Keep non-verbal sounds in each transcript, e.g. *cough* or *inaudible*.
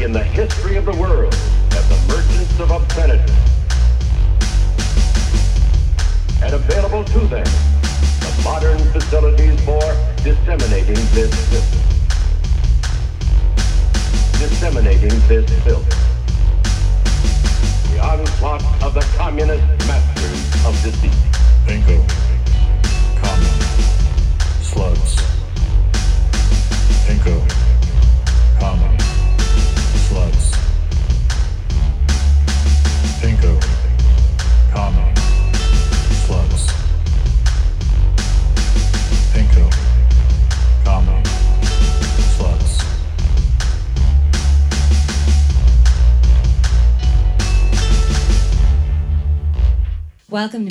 in the history of the world as the merchants of obscenity. And available to them the modern facilities for disseminating this filth. Disseminating this filth.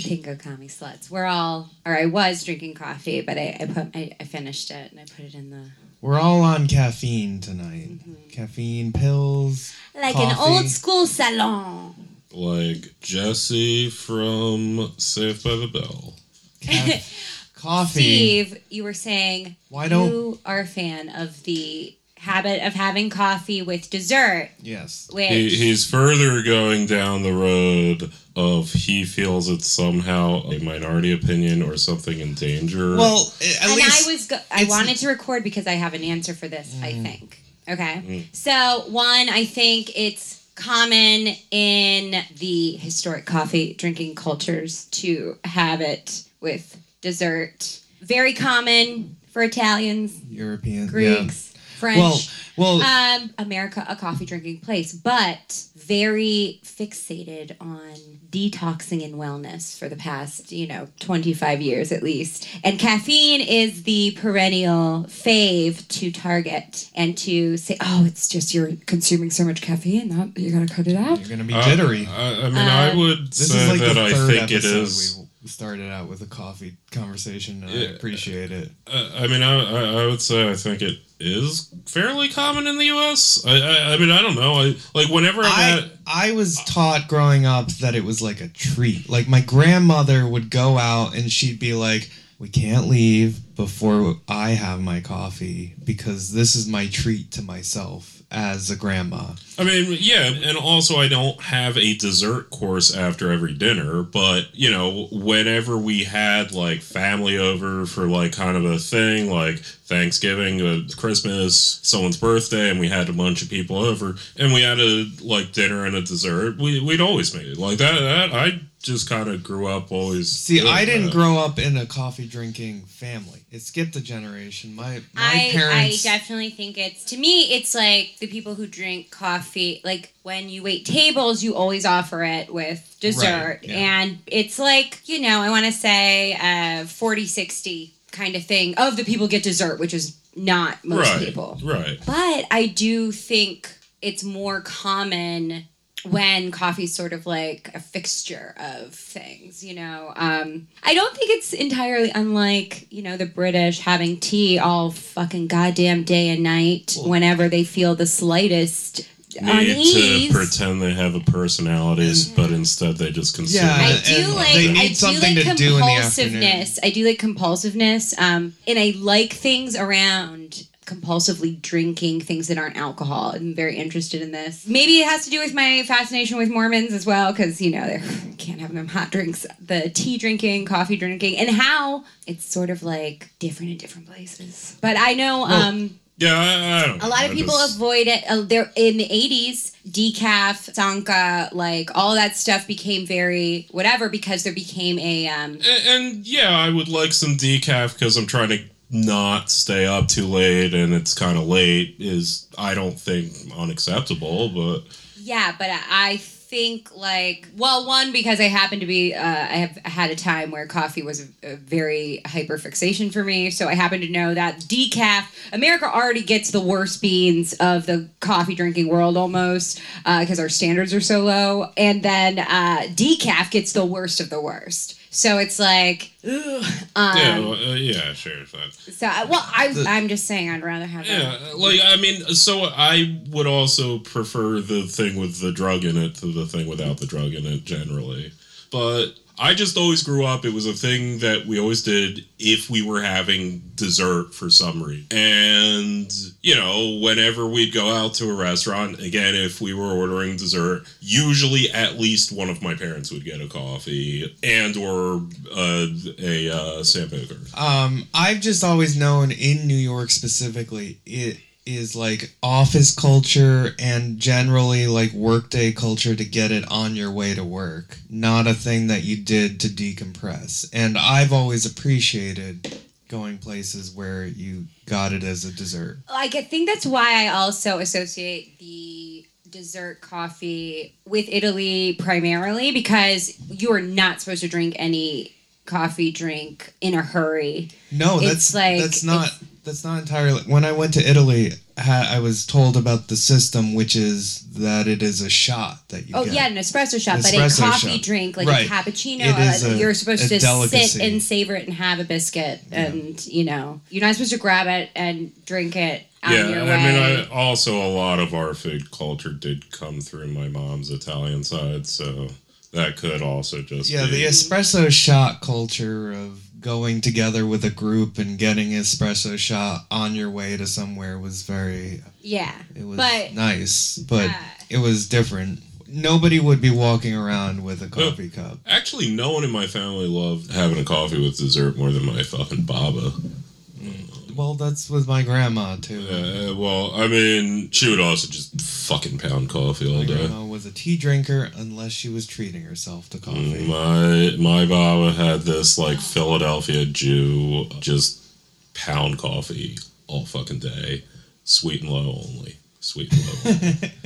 Pinko Commie Sluts. We're all, or I was drinking coffee, but I, I put, I, I finished it and I put it in the We're all on caffeine tonight. Mm-hmm. Caffeine pills. like coffee. an old school salon. Like Jesse from Saved by the Bell. Caf- *laughs* coffee. Steve, you were saying Why don't- you are a fan of the habit of having coffee with dessert, Yes. which He, he's further going down the road of he feels it's somehow a minority opinion or something in danger. Well, at and least I was go- I wanted to record because I have an answer for this. I mm. think. Okay. Mm. So one, I think it's common in the historic coffee drinking cultures to have it with dessert. Very common for Italians, Europeans, Greeks, French. Well, well, um, America, a coffee drinking place, but very fixated on detoxing and wellness for the past, you know, 25 years at least. And caffeine is the perennial fave to target and to say, oh, it's just you're consuming so much caffeine that you gotta cut it out. you're gonna be Uh, jittery. I, I mean, I Uh, would this say is like that the I think it is. episode is. we started out with a coffee conversation, and I appreciate it. Uh, I mean, I, I, I would say I think it is fairly common in the U.S. I, I, I mean, I don't know. I like whenever I'm I at. I was taught growing up that it was like a treat. Like my grandmother would go out and she'd be like, "We can't leave before I have my coffee because this is my treat to myself as a grandma." I mean, yeah, and also I don't have a dessert course after every dinner, but you know, whenever we had like family over for like kind of a thing, like Thanksgiving, uh, Christmas, someone's birthday, and we had a bunch of people over, and we had a like dinner and a dessert, we we'd always make it like that. That I just kind of grew up always. See, I didn't that. grow up in a coffee drinking family. It skipped a generation. My my I, parents I definitely think it's to me it's like the people who drink coffee like when you wait tables you always offer it with dessert Right, yeah. and it's like you know I want to say uh 40 60 kind of thing of the people get dessert which is not most right, people right. but I do think it's more common when coffee's sort of like a fixture of things, you know. Um, I don't think it's entirely unlike, you know, the British having tea all fucking goddamn day and night whenever they feel the slightest Need to pretend they have a personality, but instead they just consume. Yeah, I it. do and like they need I do something like to do in the compulsiveness. I do like compulsiveness. Um, and I like things around compulsively drinking things that aren't alcohol. I'm very interested in this. Maybe it has to do with my fascination with Mormons as well, because you know they *laughs* can't have them hot drinks, the tea drinking, coffee drinking, and how it's sort of like different in different places. But I know. um, Yeah, I, I a lot of know, people just- avoid it. Uh, there in the '80s, decaf, Sanka, like all that stuff became very whatever because there became a um, And, and yeah, I would like some decaf because I'm trying to not stay up too late, and it's kind of late. Is I don't think unacceptable, but yeah, but I think like well, one because I happen to be uh, I have had a time where coffee was a, a very hyper fixation for me, so I happen to know that decaf. America already gets the worst beans of the coffee drinking world almost because our standards are so low, and then uh, decaf gets the worst of the worst. So it's like, ugh, um, yeah, well, uh, yeah, sure, fine. So well, I, I'm just saying I'd rather have that. Yeah, like I mean, so I would also prefer the thing with the drug in it to the thing without the drug in it generally. But I just always grew up. It was a thing that we always did if we were having dessert for some reason. And, you know, whenever we'd go out to a restaurant, again, if we were ordering dessert, usually at least one of my parents would get a coffee and or uh, a uh. Um, I've just always known in New York specifically, it is like office culture and generally like workday culture to get it on your way to work, not a thing that you did to decompress. And I've always appreciated going places where you got it as a dessert. like I think that's why I also associate the dessert coffee with Italy primarily because you are not supposed to drink any coffee drink in a hurry. No, It's that's like- that's not that's not entirely. When I went to Italy, ha, I was told about the system, which is that it is a shot that you Oh get. yeah, an espresso shot, but Espresso a coffee shot. drink like Right. a cappuccino. It is uh, a- you're supposed a to delicacy. sit and savor it and have a biscuit, and you know you're not supposed to grab it and drink it Yeah, and way. I mean, I, also a lot of our food culture did come through my mom's Italian side, so that could also just Yeah, be, the espresso shot culture of going together with a group and getting espresso shot on your way to somewhere was very yeah, it was but nice, but uh, it was different. Nobody would be walking around with a coffee cup. Actually, no one in my family loved having a coffee with dessert more than my *laughs* fucking baba. Well, that's with my grandma too. Uh, well, I mean, she would also just fucking pound coffee all My day. grandma was a tea drinker unless she was treating herself to coffee. My my baba had this like Philadelphia Jew just pound coffee all fucking day, sweet and low only, sweet and low. only. *laughs*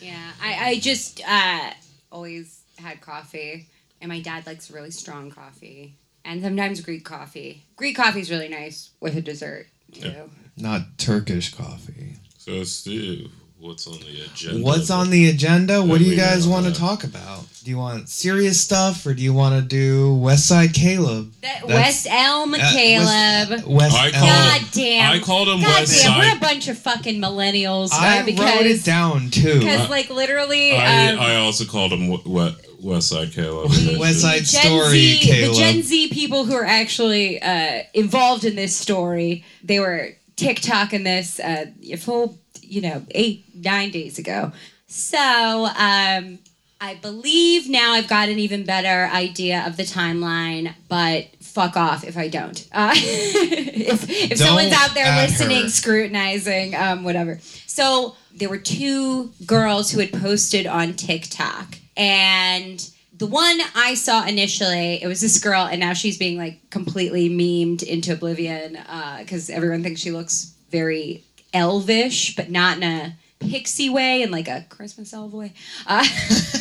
Yeah, I, I just uh, always had coffee, and my dad likes really strong coffee, and sometimes Greek coffee. Greek coffee is really nice with a dessert too. Not Turkish coffee. so Steve, what's on the agenda? What's on the agenda? What do you guys want to talk about? Do you want serious stuff or do you want to do West Side Caleb? That West Elm Uh, Caleb. West, West I Elm. God damn. I called him God West damn, we're a bunch of fucking millennials. I uh, I because, wrote it down too. Because, like, literally, I, um, I also called him what? w- West Side Caleb. *laughs* West Side Gen Story, Z, the Gen Z people who are actually uh, involved in this story, they were TikTok in this uh, a full, you know, eight, nine days ago. So um, I believe now I've got an even better idea of the timeline, but fuck off if I don't. Uh, *laughs* if if Don't someone's out there listening, her. scrutinizing, um, whatever. So there were two girls who had posted on TikTok, and the one I saw initially, it was this girl, and now she's being like completely memed into oblivion because everyone thinks she looks very elvish, but not in a pixie way, in like a Christmas elf way. Uh,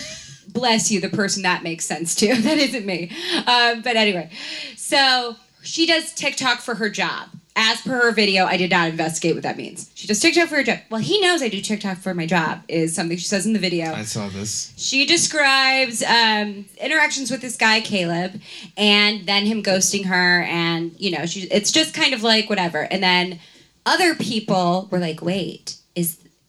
*laughs* bless you, the person that makes sense to. *laughs* That isn't me. Um, but anyway, so she does TikTok for her job. As per her video, I did not investigate what that means. She does TikTok for her job. Well, he knows I do TikTok for my job, is something she says in the video. I saw this. She describes um, interactions with this guy Caleb, and then him ghosting her, and you know, she it's just kind of like whatever. And then other people were like, "Wait,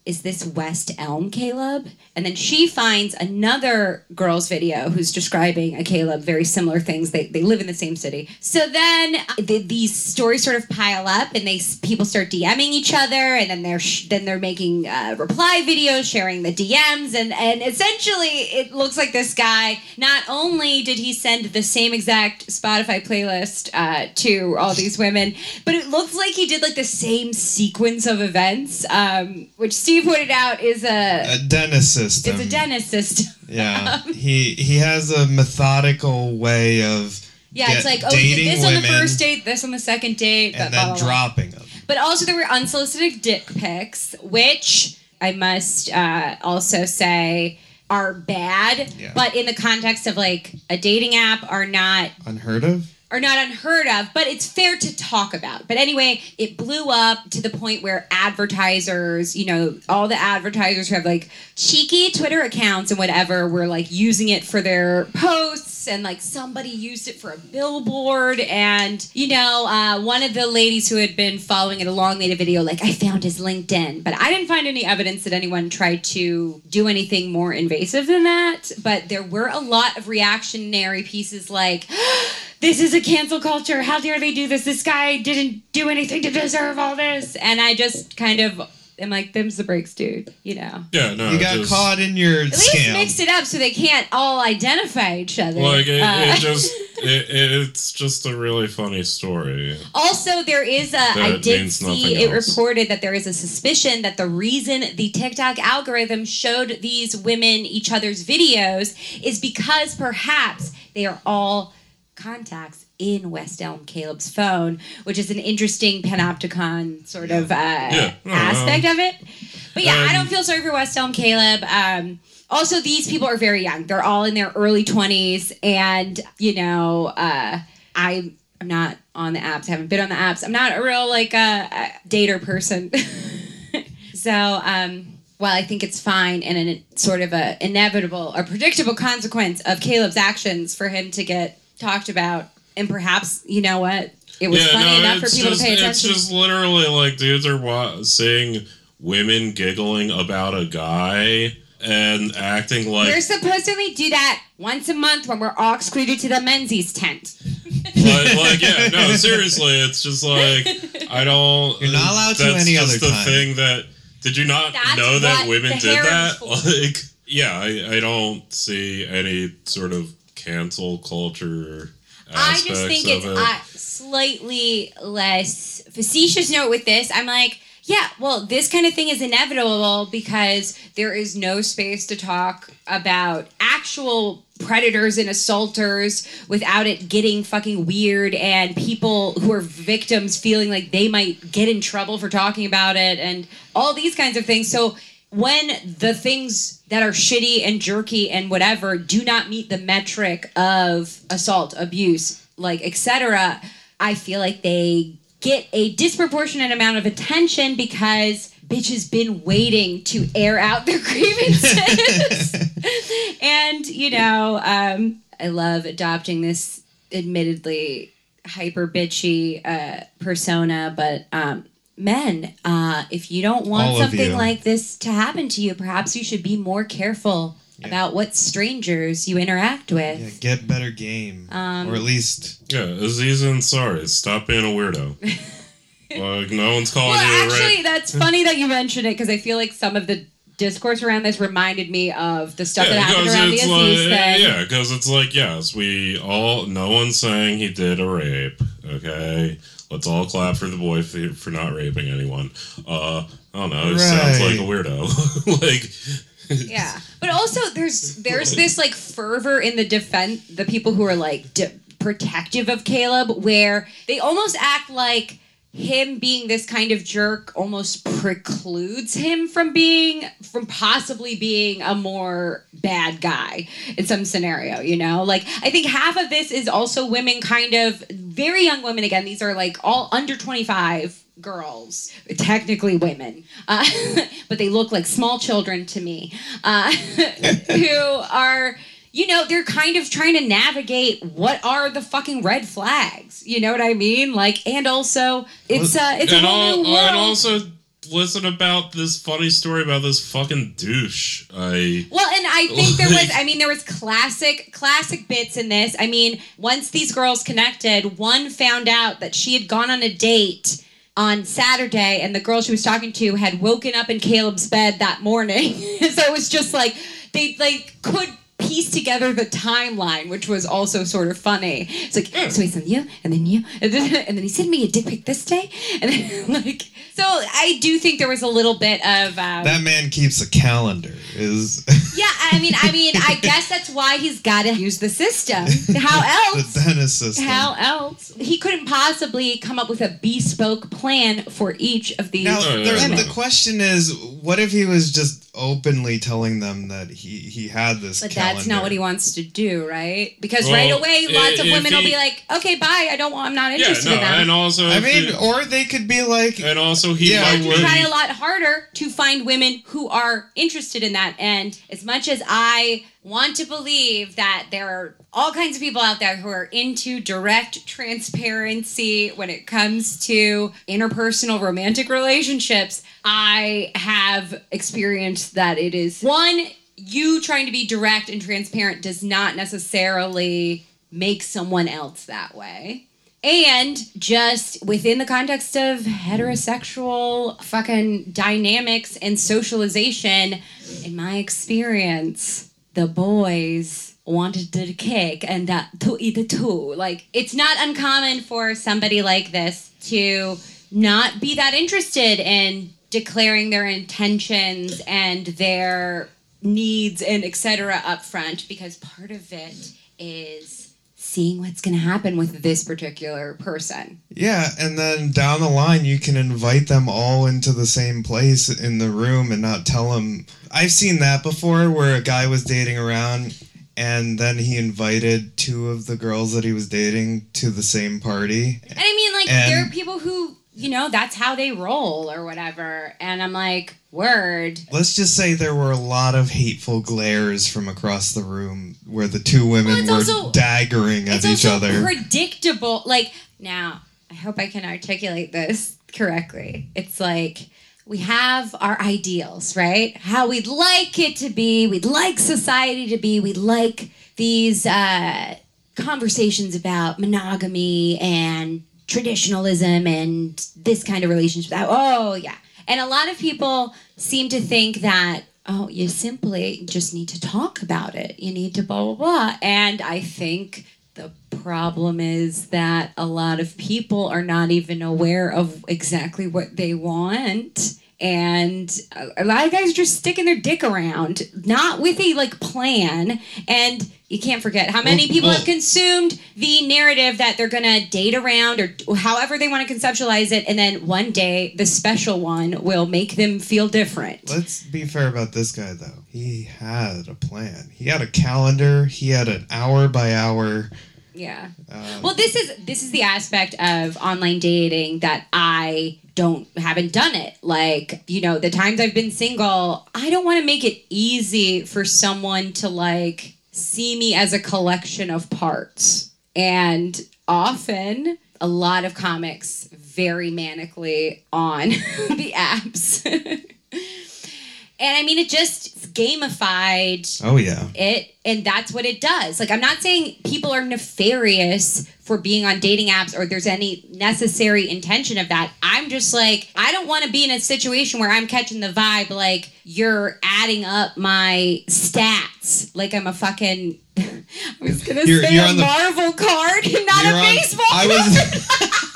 is is this West Elm Caleb?" And then she finds another girl's video who's describing a Caleb, very similar things. They, they live in the same city. So then uh, the, these stories sort of pile up, and they people start DMing each other, and then they're sh- then they're making uh, reply videos, sharing the DMs, and and essentially it looks like this guy. Not only did he send the same exact Spotify playlist uh, to all these women, but it looks like he did like the same sequence of events, um, which Steve pointed out is a A dentist system. it's a dentist system. Yeah, *laughs* he he has a methodical way of Yeah, get- it's like oh, he did dating this on the first date, this on the second date, and blah, then blah, blah. dropping them. But also there were unsolicited dick pics, which I must uh, also say are bad, Yeah. but in the context of like a dating app are not Unheard of. Are not unheard of, but it's fair to talk about. But anyway, it blew up to the point where advertisers, you know, all the advertisers who have like cheeky Twitter accounts and whatever were like using it for their posts and like somebody used it for a billboard. And you know uh, one of the ladies who had been following it along made a video like i found his linkedin. But i didn't find any evidence that anyone tried to do anything more invasive than that. But there were a lot of reactionary pieces like this is a cancel culture how dare they do this this guy didn't do anything to deserve all this and i just kind of am like them's the breaks dude you know Yeah, no. You got just, caught in your at least scam. mixed it up so they can't all identify each other. Like it, Uh, *laughs* it just it, it's just a really funny story. also, there is a. I That did means see nothing it else. reported that there is a suspicion that the reason the TikTok algorithm showed these women each other's videos is because perhaps they are all contacts in West Elm Caleb's phone, which is an interesting panopticon sort of uh, Yeah. Oh, aspect of it. But yeah, I Um, don't feel sorry for West Elm Caleb. Um, also, these people are very young. They're all in their early 20s. And, you know, uh, I, I'm not on the apps, I haven't been on the apps. I'm not a real, like, uh, uh, dater person. *laughs* so, um, while I think it's fine and a sort of a inevitable or predictable consequence of Caleb's actions for him to get talked about, and perhaps, you know what? It was funny enough for people just, to pay attention. It's attention. just literally like dudes are wa- seeing women giggling about a guy and acting like We're supposed to only do that once a month when we're all excluded to the menses tent. like, like, yeah, no, *laughs* seriously, it's just like I don't. You're not allowed to that's any just other the time. thing that. Did you not That's know that women did that? for. *laughs* Like, yeah, I, I don't see any sort of cancel culture. I just think it's it. uh, slightly less facetious note with this. I'm like, yeah, well, this kind of thing is inevitable because there is no space to talk about actual predators and assaulters without it getting fucking weird and people who are victims feeling like they might get in trouble for talking about it and all these kinds of things. So when the things that are shitty and jerky and whatever do not meet the metric of assault, abuse, like etc., I feel like they get a disproportionate amount of attention because bitches been waiting to air out their *laughs* grievances. *laughs* and you know, um, I love adopting this admittedly hyper bitchy uh, persona, but um, men, uh, if you don't want All something like this to happen to you, perhaps you should be more careful about what strangers you interact with. Yeah, get better game, Um, or at least Yeah, Aziz Ansari, stop being a weirdo. *laughs* like no one's calling Well, you a actually, ra- that's funny that you mentioned it because I feel like some of the discourse around this reminded me of the stuff that happened around the it's Aziz like, thing. yeah, because it's like yes, we all. No one's saying he did a rape. Okay, let's all clap for the boy for, for not raping anyone. Uh, I don't know. He sounds like a weirdo. *laughs* like. Yeah, but also there's there's this like fervor in the defense, the people who are like de- protective of Caleb, where they almost act like him being this kind of jerk almost precludes him from being from possibly being a more bad guy in some scenario you know? Like i think half of this is also women kind of very young women again these are like all under 25 girls technically women uh, *laughs* but they look like small children to me uh, *laughs* who are you know they're kind of trying to navigate what are the fucking red flags you know what i mean like and also it's uh it's a whole al- new world and also listen about this funny story about this fucking douche. I Well, and I think there was *laughs* I mean there was classic classic bits in this. I mean, once these girls connected, one found out that she had gone on a date on Saturday and the girl she was talking to had woken up in Caleb's bed that morning. *laughs* so it was just like they like could piece together the timeline, which was also sort of funny. It's like, so he sent you, and then you, and then, *laughs* and then he sent me a dick pic this day, and then *laughs* like, so I do think there was a little bit of um, that man keeps a calendar. Is *laughs* yeah, I mean, I mean, I guess that's why he's got to use the system. How else? the else? dentist system? How else? He couldn't possibly come up with a bespoke plan for each of these. Now, Oh, the, the question is, what if he was just openly telling them that he he had this. But calendar. that's not what he wants to do, right? Because Well, right away, lots of i- if women will be like, "Okay, bye. I don't want. I'm not Yeah, interested no, in that." and also, I mean, it- or they could be like, and also he Yeah, might to try a lot harder to find women who are interested in that. And as much as I want to believe that there are all kinds of people out there who are into direct transparency when it comes to interpersonal romantic relationships, I have experienced that it is one, you trying to be direct and transparent does not necessarily make someone else that way. And just within the context of heterosexual fucking dynamics and socialization, in my experience, the boys wanted to kick and uh, to eat two. Like, it's not uncommon for somebody like this to not be that interested in declaring their intentions and their needs and etc up front because part of it is seeing what's going to happen with this particular person. yeah, and then down the line you can invite them all into the same place in the room and not tell them. I've seen that before, where a guy was dating around. And then he invited two of the girls that he was dating to the same party. And I mean, like, And- there are people who, you know, that's how they roll or whatever. And I'm like, word. Let's just say there were a lot of hateful glares from across the room where the two women Well, were also- daggering at each other. predictable. Like, now, I hope I can articulate this correctly. It's like, we have our ideals, right? How we'd like it to be, we'd like society to be, we'd like these uh, conversations about monogamy and traditionalism and this kind of relationship. Oh, yeah. And a lot of people seem to think that, oh, you simply just need to talk about it. You need to blah, blah, blah. And I think the problem is that a lot of people are not even aware of exactly what they want. And a- lot of guys are just sticking their dick around, not with a like plan. And you can't forget how many people have consumed the narrative that they're gonna date around or however they want to conceptualize it, and then one day the special one will make them feel different. Let's be fair about this guy, though. He had a plan. He had a calendar. He had an hour by hour. Yeah. Um, Well, this is this is the aspect of online dating that I don't haven't done it. Like, you know, the times I've been single, I don't want to make it easy for someone to like see me as a collection of parts. And often a lot of comics very manically on *laughs* the apps. *laughs* and I mean it just gamified oh yeah. it and that's what it does like i'm not saying people are nefarious for being on dating apps or there's any necessary intention of that i'm just like i don't want to be in a situation where i'm catching the vibe like you're adding up my stats like i'm a fucking *laughs* i was gonna You're- say you're a the- marvel card and *laughs* not a on- baseball I card was. *laughs*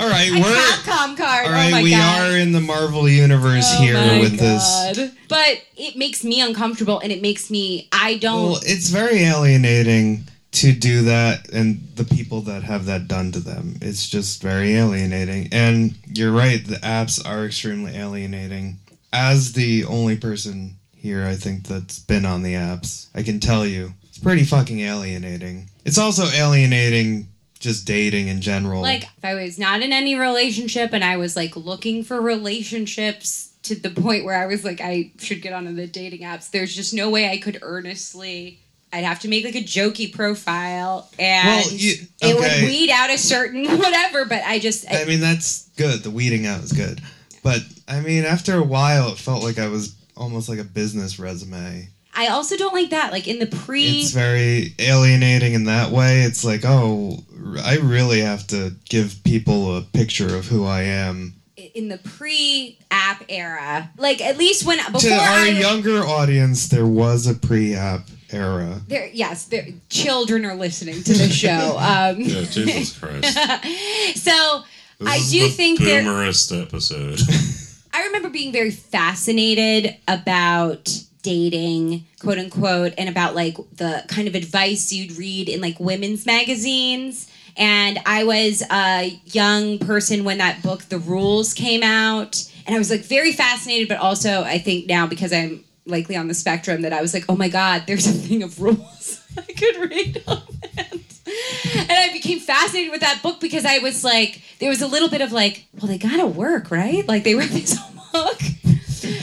All right, we're Capcom card. all oh my we god. are in the Marvel universe Oh here with this. But it makes me uncomfortable and it makes me I don't Well, it's very alienating to do that, and the people that have that done to them. It's just very alienating. And you're right. The apps are extremely alienating. As the only person here, I think that's been on the apps, I can tell you it's pretty fucking alienating. It's also alienating just dating in general. like if I was not in any relationship and I was like looking for relationships to the point where I was like I should get onto the dating apps. There's just no way I could earnestly. I'd have to make like a jokey profile and Well, you- it would weed out a certain *laughs* whatever. But I just I mean, that's good. The weeding out is good. But I mean, after a while, it felt like I was almost like a business resume. I also don't like that. Like in the pre It's very alienating in that way. It's like, oh, I really have to give people a picture of who I am. in the pre app era. Like at least when before to our I younger audience, there was a pre-app era. there yes, there children are listening to the *laughs* show. Um Yeah, Jesus *laughs* Christ. so This I is do the think there boomerist episode. *laughs* I remember being very fascinated about dating, quote unquote, and about like the kind of advice you'd read in like women's magazines. And I was a young person when that book, The Rules, came out. and I was like very fascinated, but also I think now because I'm likely on the spectrum that I was like, oh my god, there's a thing of rules *laughs* I could read on that. And I became fascinated with that book because I was like, there was a little bit of like, well, they gotta work, right? Like they read this whole *laughs* book.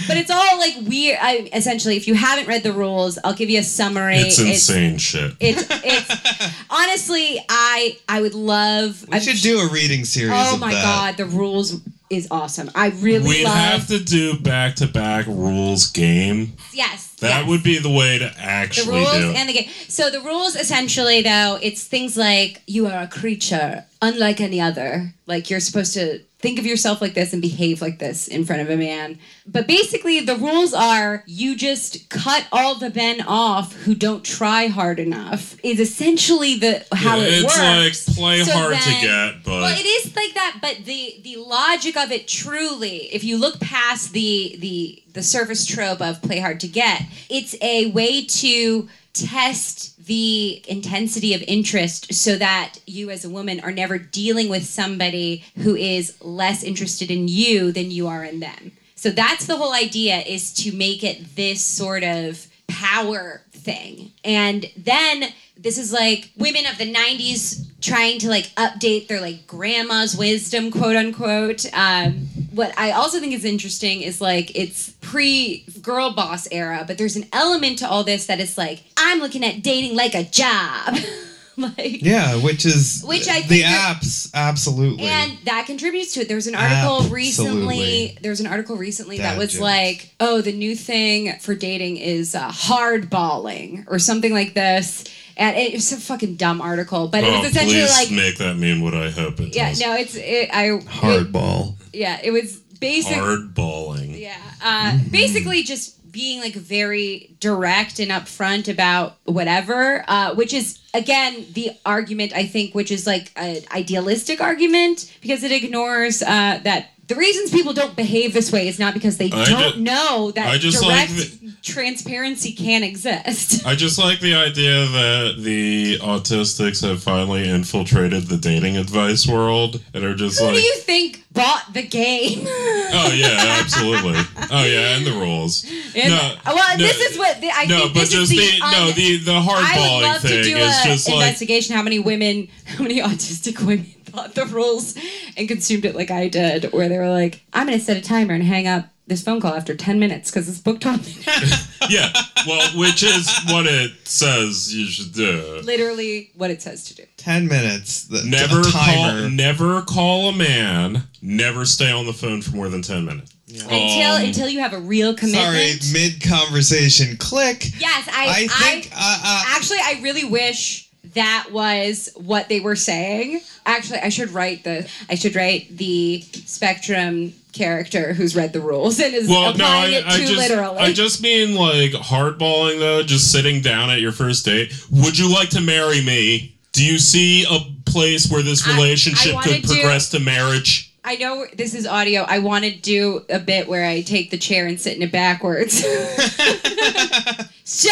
But it's all like weird. I, essentially, if you haven't read the rules, I'll give you a summary. It's insane shit. It's, it's *laughs* honestly, I I would love. We I should do a reading series. Oh of my that. god, the rules is awesome. I really We'd love. have to do back to back rules game. yes, That yes. would be the way to actually the rules do. and the game. So the rules essentially, though, it's things like you are a creature unlike any other. Like you're supposed to think of yourself like this and behave like this in front of a man. But basically, the rules are you just cut all the men off who don't try hard enough. Is essentially the how Yeah, it it's works. It's like play So hard to get, but Well, it is like that, but the the logic of it truly, if you look past the the the surface trope of play hard to get, it's a way to test the intensity of interest so that you as a woman are never dealing with somebody who is less interested in you than you are in them. So that's the whole idea is to make it this sort of power thing. And then this is like women of the 90s trying to like update their like grandma's wisdom, quote unquote. Um, what I also think is interesting is like it's pre girl boss era, but there's an element to all this that is like, I'm looking at dating like a job. *laughs* like, Yeah, which is Which I the think that- apps absolutely. and that contributes to it. There was an article Absolutely. recently. There was an article recently that Dad was like, "Oh, the new thing for dating is uh, hardballing or something like this." And it was a fucking dumb article, but it oh, was essentially please like, make that mean what I hope it yeah, does. no, it's it, I it- hardball. yeah, it was basic. Hard balling. Yeah. Uh, basically, just being like very direct and upfront about whatever, uh, which is again the argument I think, which is like an idealistic argument because it ignores uh, that the reasons people don't behave this way is not because they I don't ju- know that just like direct transparency can exist. I just like the idea that the autistics have finally infiltrated the dating advice world and are just Who like, Who do you think bought the game? oh yeah, absolutely, oh yeah, and the rules. And- no, well, no, this is what the, I no, think but this just is the, the, no un- the the I would hardballing love to thing do is just like investigation how many women, how many autistic women thought the rules and consumed it like I did, where they were like, "I'm going to set a timer and hang up this phone call after ten minutes because this book taught me." *laughs* yeah, well, which is what it says you should do. Literally, what it says to do. Ten minutes. The, Never a call, never call a man. Never stay on the phone for more than ten minutes. Until Um, until you have a real commitment. Sorry, mid conversation. Click. Yes, I. I think. uh, uh, actually, I really wish that was what they were saying. Actually, I should write the. I should write the spectrum character who's read the rules and is Well, no, applying I, it I too just, literally. I just mean like hardballing though, just sitting down at your first date. Would you like to marry me? Do you see a place where this I- I relationship wanna could do- progress to marriage? I know this is audio. I want to do a bit where I take the chair and sit in it backwards. *laughs* so,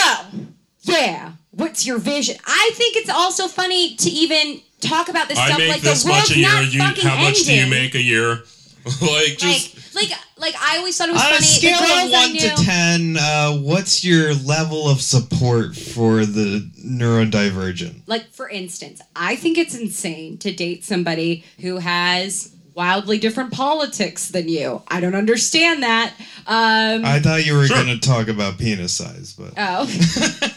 yeah, what's your vision? I think it's also funny to even talk about this I stuff make like this the much a year. not You, fucking how much do you make a year? *laughs* like just like, like, like I always thought it was on a funny. scale the of one I to ten, uh, what's your level of support for the neurodivergent? like for instance, I think it's insane to date somebody who has wildly different politics than you. I don't understand that. Um, I thought you were Sure. going to talk about penis size, but oh. *laughs* *laughs*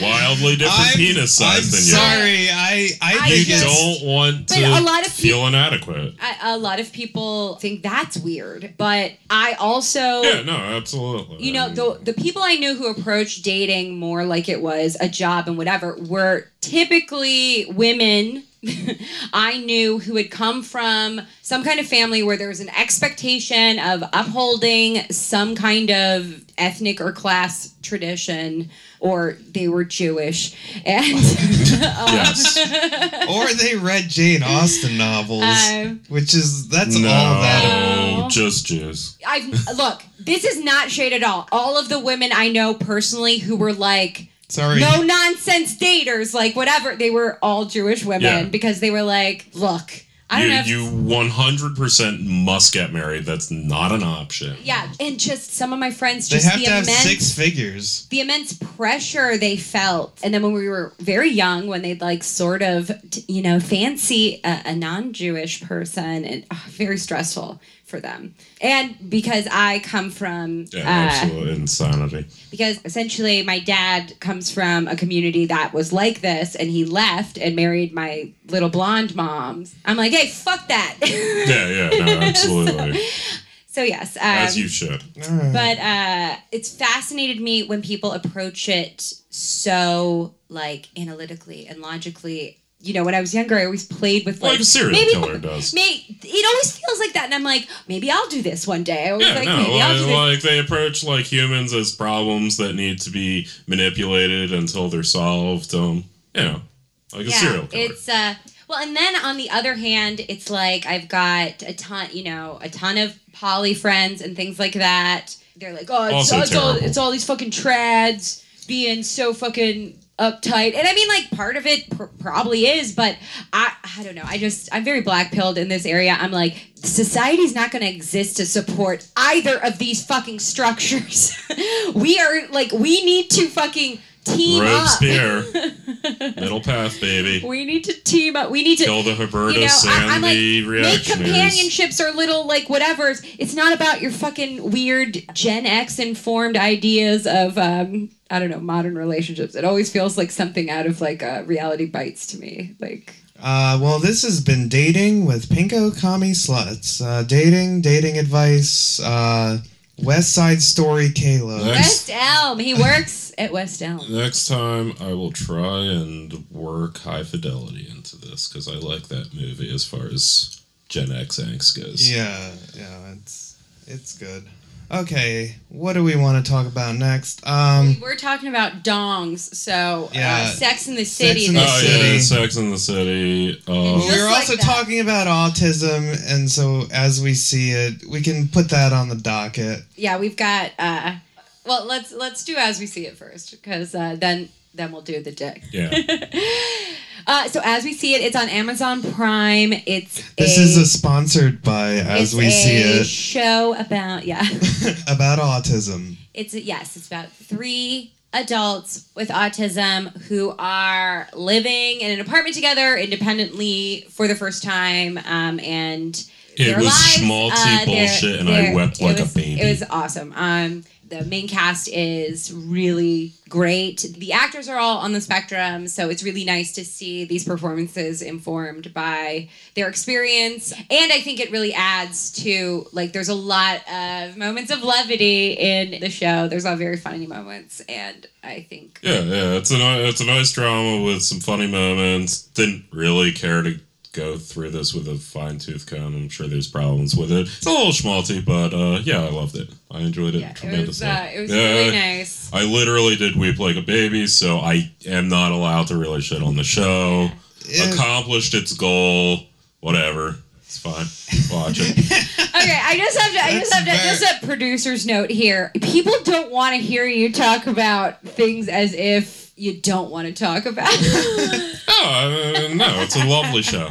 wildly different I'm, penis size I'm than you. sorry. I I I You think just- don't want But to a lot of feel peop- inadequate. I, a lot of people think that's weird, but I also, Yeah, no, absolutely. you know, the the people I knew who approached dating more like it was a job and whatever were typically women. *laughs* I knew who had come from some kind of family where there was an expectation of upholding some kind of ethnic or class tradition, or they were Jewish, and *laughs* yes. or they read Jane Austen novels, Um, which is that's no, all that. No. just Jews. I've look. This is not shade at all. All of the women I know personally who were like Sorry. no nonsense daters, like whatever, they were all Jewish women Yeah. because they were like, look, I don't you know. you 100% must get married. That's not an option. yeah, and just some of my friends just They just have the to have six figures. the immense pressure they felt and then when we were very young when they'd like sort of you know fancy a, a non-jewish person and ah, very stressful for them and because i come from Yeah, uh, absolute insanity. because essentially my dad comes from a community that was like this and he left and married my little blonde moms i'm like hey fuck that Yeah, yeah, no, *laughs* absolutely. so yes um, As you should. but uh, it's fascinated me when people approach it so like analytically and logically. You know, when I was younger, I always played with like, Like a serial maybe, killer does. May, it always feels like that, and I'm like, maybe I'll do this one day. I always Yeah, like, no, maybe I'll do like, this. they approach like humans as problems that need to be manipulated until they're solved. Um, you know, like a serial killer. It's uh well and then on the other hand, it's like I've got a ton you know, a ton of poly friends and things like that. They're like, Oh, it's, it's all it's all these fucking trads being so fucking uptight. And I mean like part of it pr- probably is, but I I don't know. I just I'm very black pilled in this area. I'm like society's not going to exist to support either of these fucking structures. *laughs* we are like we need to fucking team up. Robespierre, *laughs* middle path, baby. We need to team up. We need to Kill the Hubertus you know, I, and I'm like, make companionships or little like whatever. It's not about your fucking weird Gen X informed ideas of um I don't know modern relationships. It always feels like something out of like uh, reality bites to me. Like Uh, well, this has been dating with Pinko Commie Sluts. Uh, dating, dating advice. Uh, West Side Story Caleb. Next- West Elm. He *laughs* works at West Elm. Next time, I will try and work High Fidelity into this because I like that movie as far as Gen X angst goes. Yeah, yeah, it's it's good. Okay, what do we want to talk about next? Um, We're talking about dongs. So Yeah. uh, Sex in the City. in the Oh City. yeah, Sex in the City. Uh, we were also that. talking about autism, and so as we see it, we can put that on the docket. yeah, we've got. uh Well, let's let's do as we see it first, because uh, then then we'll do the dick. yeah. *laughs* Uh, so as we see it, it's on Amazon Prime. It's This a, is a sponsored by As We See a It show about yeah. *laughs* about autism. it's yes, it's about three adults with autism who are living in an apartment together independently for the first time, um, and It their was lives, schmaltzy uh, bullshit, and I wept it like a baby. It was awesome. Um, the main cast is really great. The actors are all on the spectrum, so it's really nice to see these performances informed by their experience. And I think it really adds to like there's a lot of moments of levity in the show. There's a lot of very funny moments, and I think Yeah, yeah, it's a it's a nice drama with some funny moments. Didn't really care to go through this with a fine tooth comb. I'm sure there's problems with it. It's a little schmaltzy, but uh, yeah, I loved it. I enjoyed it yeah, it was tremendously. uh, it was Yeah, really nice. I literally did weep like a baby, so I am not allowed to really shit on the show. Yeah. Accomplished its goal. Whatever. It's fine. Watch it. *laughs* Okay, I just have to. I just have That's to. Just a producer's note here. People don't want to hear you talk about things as if you don't want to talk about. *laughs* Oh uh, no, it's a lovely show.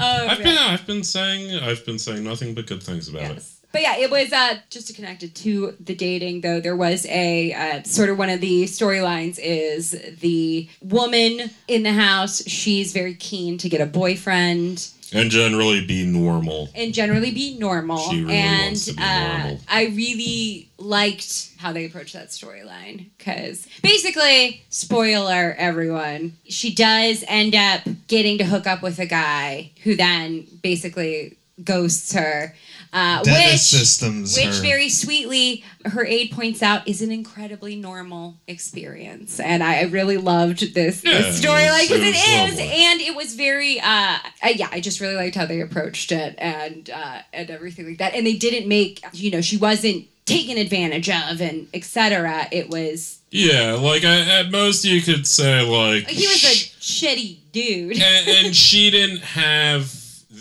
Oh, I've been I've been saying I've been saying nothing but good things about it. But yeah, it was uh, just to connect it to the dating, though. There was a uh, sort of one of the storylines is the woman in the house. She's very keen to get a boyfriend And generally be normal. and generally be normal. She really and wants to be uh, normal. I really liked how they approached that storyline because basically, spoiler everyone, she does end up getting to hook up with a guy who then basically ghosts her. Uh, which, systems. which very sweetly, her aide points out is an incredibly normal experience, and I really loved this, Yeah, this storyline because it is, lovely. and it was very, uh, yeah, I just really liked how they approached it and uh, and everything like that, and they didn't make, you know, she wasn't taken advantage of and etc. It was Yeah, like I, at most you could say like he was a shitty dude. and, and she didn't have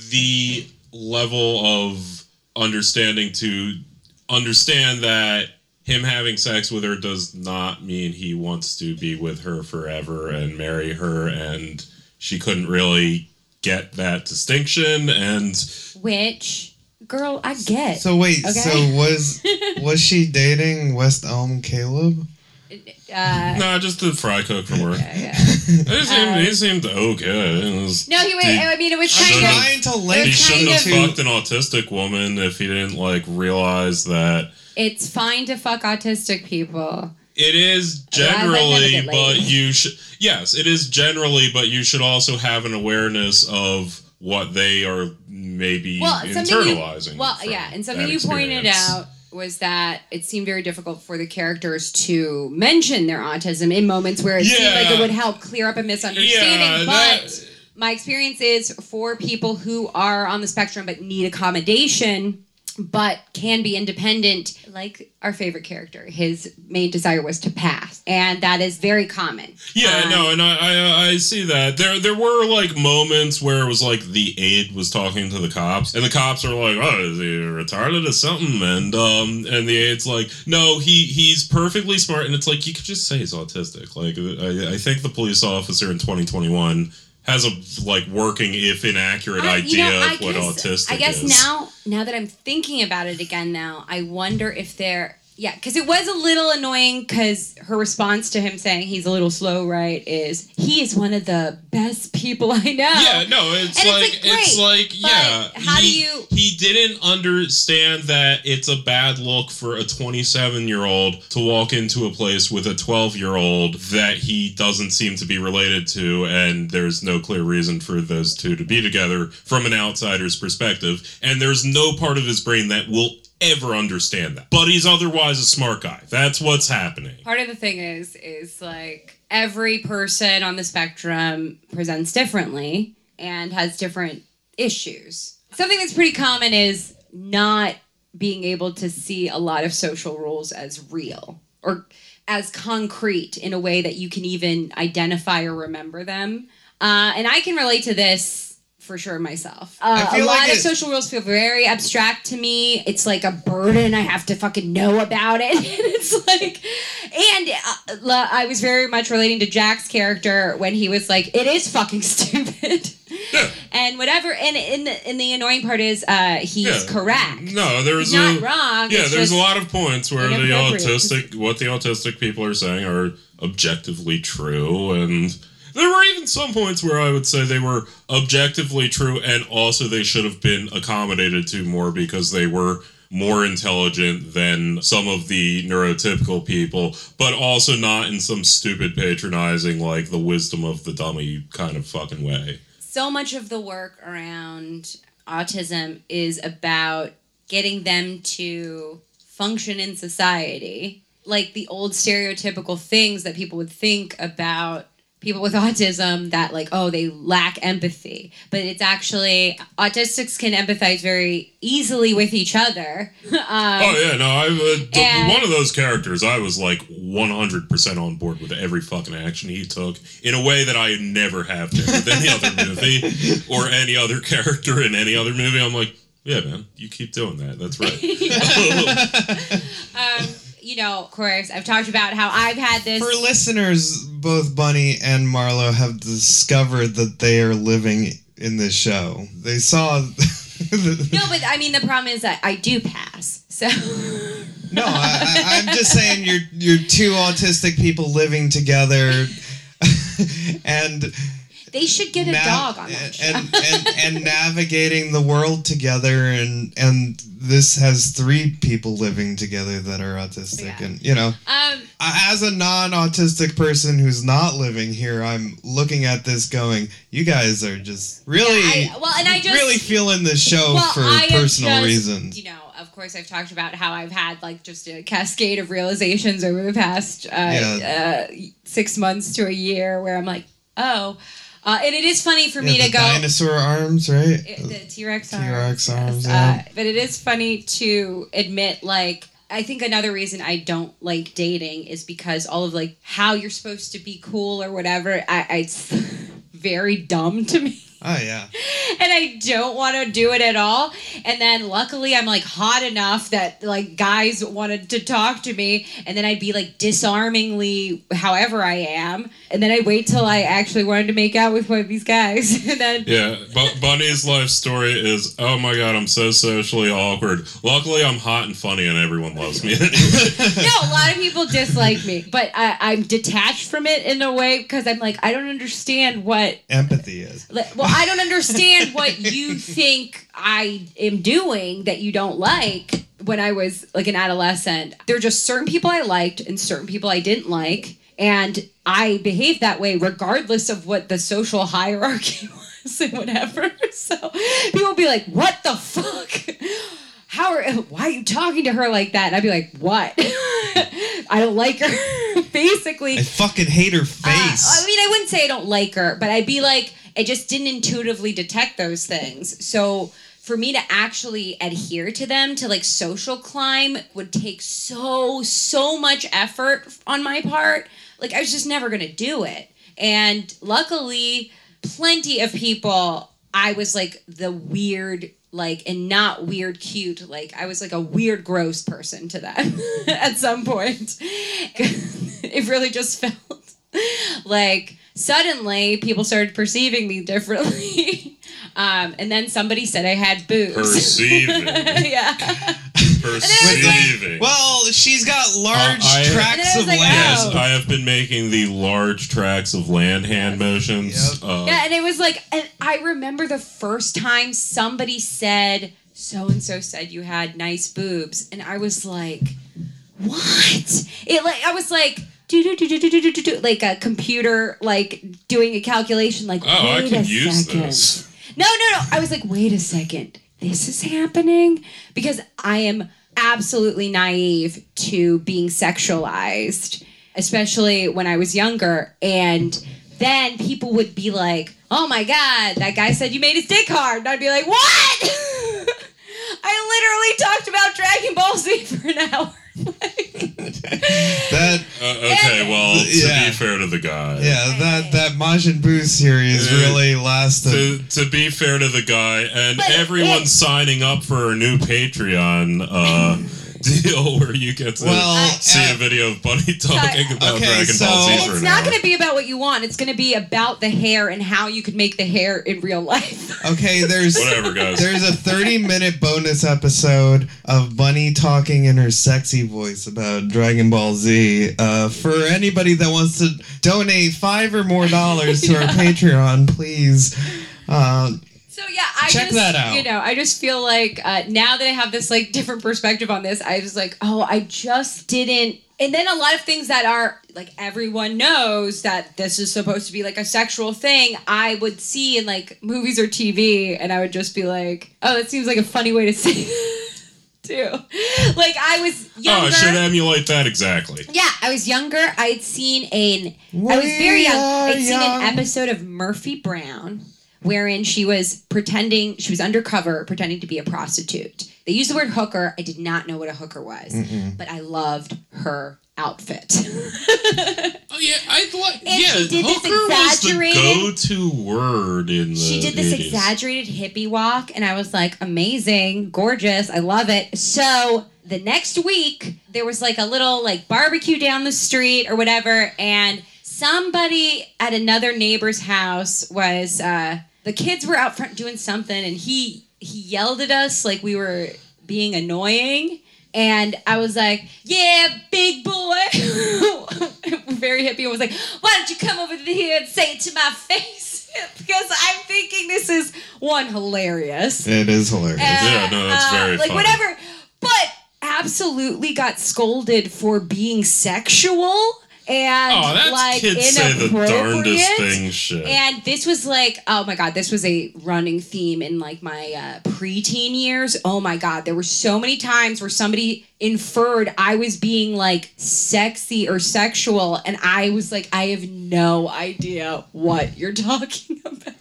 the level of understanding to understand that him having sex with her does not mean he wants to be with her forever and marry her and she couldn't really get that distinction and Which, girl, I get. So wait, Okay. so was *laughs* was she dating West Elm Caleb? Uh, nah, just the fry cook from work. yeah, yeah. He seemed, he seemed okay. It was- No, he was. Dude, I mean, it was I'm kind of. Trying to he link It's shouldn't have of- fucked an autistic woman if he didn't like realize that It's fine to fuck autistic people. It is generally, but you should. Yes, it is generally, but you should also have an awareness of what they are maybe Well, something you, internalizing. well, yeah, and something you pointed out was that it seemed very difficult for the characters to mention their autism in moments where it seemed like it would help clear up a misunderstanding. Yeah, but that- my experience is for people who are on the spectrum but need accommodation but can be independent like our favorite character his main desire was to pass and that is very common Yeah, Um, no, and I, I I see that. There there were like moments where it was like the aide was talking to the cops, and the cops are like, "Oh, is he retarded or something?" And um and the aide's like, "No, he he's perfectly smart." And it's like you could just say he's autistic. Like I, I think the police officer in 2021 has a like working if inaccurate I- idea know, of what autistic I guess is. now, now that I'm thinking about it again, now I wonder if they're yeah, because it was a little annoying. Because her response to him saying he's a little slow, right, is he is one of the best people I know. Yeah, no, it's And it's, like like, it's like yeah. how do you- He didn't understand that it's a bad look for a 27 year old to walk into a place with a 12 year old that he doesn't seem to be related to, and there's no clear reason for those two to be together from an outsider's perspective, and there's no part of his brain that will ever understand that. But he's otherwise a smart guy. That's what's happening. Part of the thing is, is like every person on the spectrum presents differently and has different issues. Something that's pretty common is not being able to see a lot of social rules as real or as concrete in a way that you can even identify or remember them. Uh, and I can relate to this for sure myself. Uh, I a feel lot of social rules feel very abstract to me. It's like a burden. I have to fucking know about it. *laughs* and it's like, and uh, I was very much relating to Jack's character when he was like, "It is fucking *laughs* stupid." Yeah. and whatever. And and the, and the annoying part is, uh, he's Yeah. correct. No, there's not a, wrong. Yeah, there's a lot of points where the autistic, what the autistic people are saying, are objectively true, and there were even some points where I would say they were objectively true, and also they should have been accommodated to more because they were more intelligent than some of the neurotypical people, but also not in some stupid patronizing like the wisdom of the dummy kind of fucking way. so much of the work around autism is about getting them to function in society like the old stereotypical things that people would think about people with autism that like oh they lack empathy but it's actually autistics can empathize very easily with each other *laughs* um, Oh yeah, no, I uh, And- one of those characters. I was like 100 percent on board with every fucking action he took in a way that I never have been with any other *laughs* movie or any other character in any other movie. I'm like, yeah, man, you keep doing that. That's right. *laughs* um, you know of course i've talked about how i've had this For listeners, both Bunny and Marlo have discovered that they are living in this show. They saw. *laughs* No, but I mean the problem is that I do pass. So *laughs* No, I, I, I'm just saying you're you're two autistic people living together, *laughs* and they should get a nav- dog on that show. and, and and *laughs* navigating the world together, and and this has three people living together that are autistic, Yeah. and you know, um, as a non-autistic person who's not living here, I'm looking at this going, you guys are just really, I, well, and I just really feeling this show well, for I personal just, reasons. You know, of course, I've talked about how I've had like just a cascade of realizations over the past uh, uh, six months to a year, where I'm like, oh, uh, and it is funny for Yeah, me to go. dinosaur arms, right? It- the T-Rex arms. T-Rex arms, yes. yeah. Uh, but it is funny to admit, like, I think another reason I don't like dating is because all of like how you're supposed to be cool or whatever. I, I it's *laughs* very dumb to me. Oh yeah. *laughs* and I don't want to do it at all. And then luckily I'm like hot enough that like guys wanted to talk to me and then I'd be like disarmingly however I am. And then I'd wait till I actually wanted to make out with one of these guys. *laughs* and then Yeah, Bu- Bunny's life story is, oh my god, I'm so socially awkward. Luckily, I'm hot and funny, and everyone loves me. *laughs* no, a lot of people dislike me, but I, I'm detached from it in a way because I'm like, I don't understand what Empathy is. Like, Well, I don't understand what you think I am doing that you don't like when I was like an adolescent. There are just certain people I liked and certain people I didn't like. And I behaved that way regardless of what the social hierarchy *laughs* was and whatever. *laughs* So people would be like, what the fuck? How are, why are you talking to her like that? And I'd be like, what? *laughs* I don't like her. Basically, I fucking hate her uh, face. I mean, I wouldn't say I don't like her, but I'd be like, I just didn't intuitively detect those things. So for me to actually adhere to them, to like social climb, would take so, so much effort on my part. Like, I was just never going to do it. And luckily, plenty of people, I was like the weird, like, and not weird cute. Like, I was like a weird, gross person to them *laughs* at some point. *laughs* it really just *laughs* felt like suddenly people started perceiving me differently. *laughs* Um, and then somebody said I had boobs. Perceiving. *laughs* yeah. Perceiving. well, she's got large Uh, tracts of then I was like, land. Yes. I have been making the large tracts of land hand motions. Yep. Uh, Yeah, and it was like, and I remember the first time somebody said, so and so said you had nice boobs. And I was like, what? It like, I was like, like a computer like doing a calculation like oh, wait I can a use second. This. No, no, no. I was like, wait a second. This is happening because I am absolutely naive to being sexualized, especially when I was younger and then people would be like, "Oh my god, that guy said you made his dick hard." And I'd be like, "What?" *laughs* I literally talked about Dragon Ball Z for an hour. *laughs* *laughs* That Uh, okay, well, to Yeah. be fair to the guy. yeah, that that Majin Buu series Yeah. really lasted. To, to be fair to the guy, and But everyone it- signing up for a new Patreon uh, *laughs* *laughs* deal where you get to Well, see uh, a video of Bunny *laughs* talking about okay, Dragon so- Ball Z And for it's an not going to be about what you want. It's going to be about the hair and how you could make the hair in real life. *laughs* Okay, there's Whatever, guys. there's a 30 minute bonus episode of Bunny talking in her sexy voice about Dragon Ball Z. Uh, for anybody that wants to donate five or more dollars to our Patreon, please. Uh, So yeah, I Check just, that out. You know, I just feel like uh, now that I have this like *laughs* different perspective on this, I was like, oh, I just didn't. And then a lot of things that are like everyone knows that this is supposed to be like a sexual thing. I would see in like movies or TV, and I would just be like, oh, that seems like a funny way to *laughs* say. it, Too, like I was Oh. I should emulate that exactly. Yeah, I was younger. I had seen an. I was very young. I'd seen young. an episode of Murphy Brown wherein she was pretending she was undercover, pretending to be a prostitute. They used the word hooker. I did not know what a hooker was, but I loved her outfit. *laughs* Oh yeah, I like. And yeah, she did this hooker was the exaggerated- go-to word in the. she did this 80s. exaggerated hippie walk, and I was like, amazing, gorgeous, I love it. So the next week, there was like a little like barbecue down the street or whatever, and somebody at another neighbor's house was uh, the kids were out front doing something, and he he yelled at us like we were being annoying. And I was like, yeah, big boy. *laughs* Very hippie. I was like, why don't you come over here and say it to my face? *laughs* because I'm thinking this is one hilarious. it is hilarious. Yeah, no, that's very Uh, like funny. whatever. But absolutely got scolded for being sexual and Oh, that's like kids say the darndest thing shit. And this was like, oh my god, this was a running theme in like my uh, preteen years. Oh my god, there were so many times where somebody inferred I was being like sexy or sexual, and I was like, I have no idea what you're *laughs* talking about.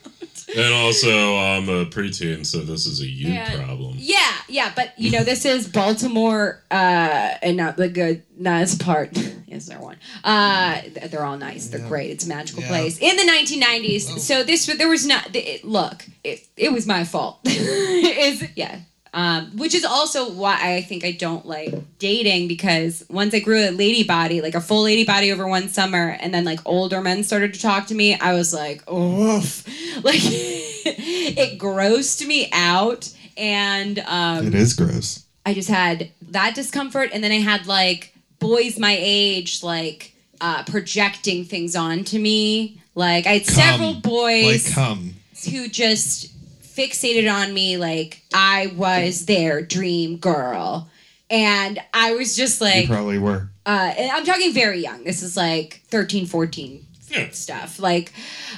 And also, I'm a preteen, so this is a you And- problem. Yeah, yeah, but you know, this is Baltimore, uh, and not the good, nice part. Is there one? Uh, they're all nice. They're Yeah. great. It's a magical Yeah. place in the 1990s. So this there was not. It, look, it, it was my fault. *laughs* is yeah. Um, which is also why I think I don't like dating because once I grew a lady body, like a full lady body over one summer, and then like older men started to talk to me, I was like, oof. *laughs* Like *laughs* it grossed me out. And um, It is gross. I just had that discomfort, and then I had like boys my age like uh, projecting things onto me. Like I had several boys Like come. who just fixated on me like I was their dream girl. And I was just like You like, probably were. uh, and I'm talking very young. This is like 13, 14 Yeah. stuff. Like,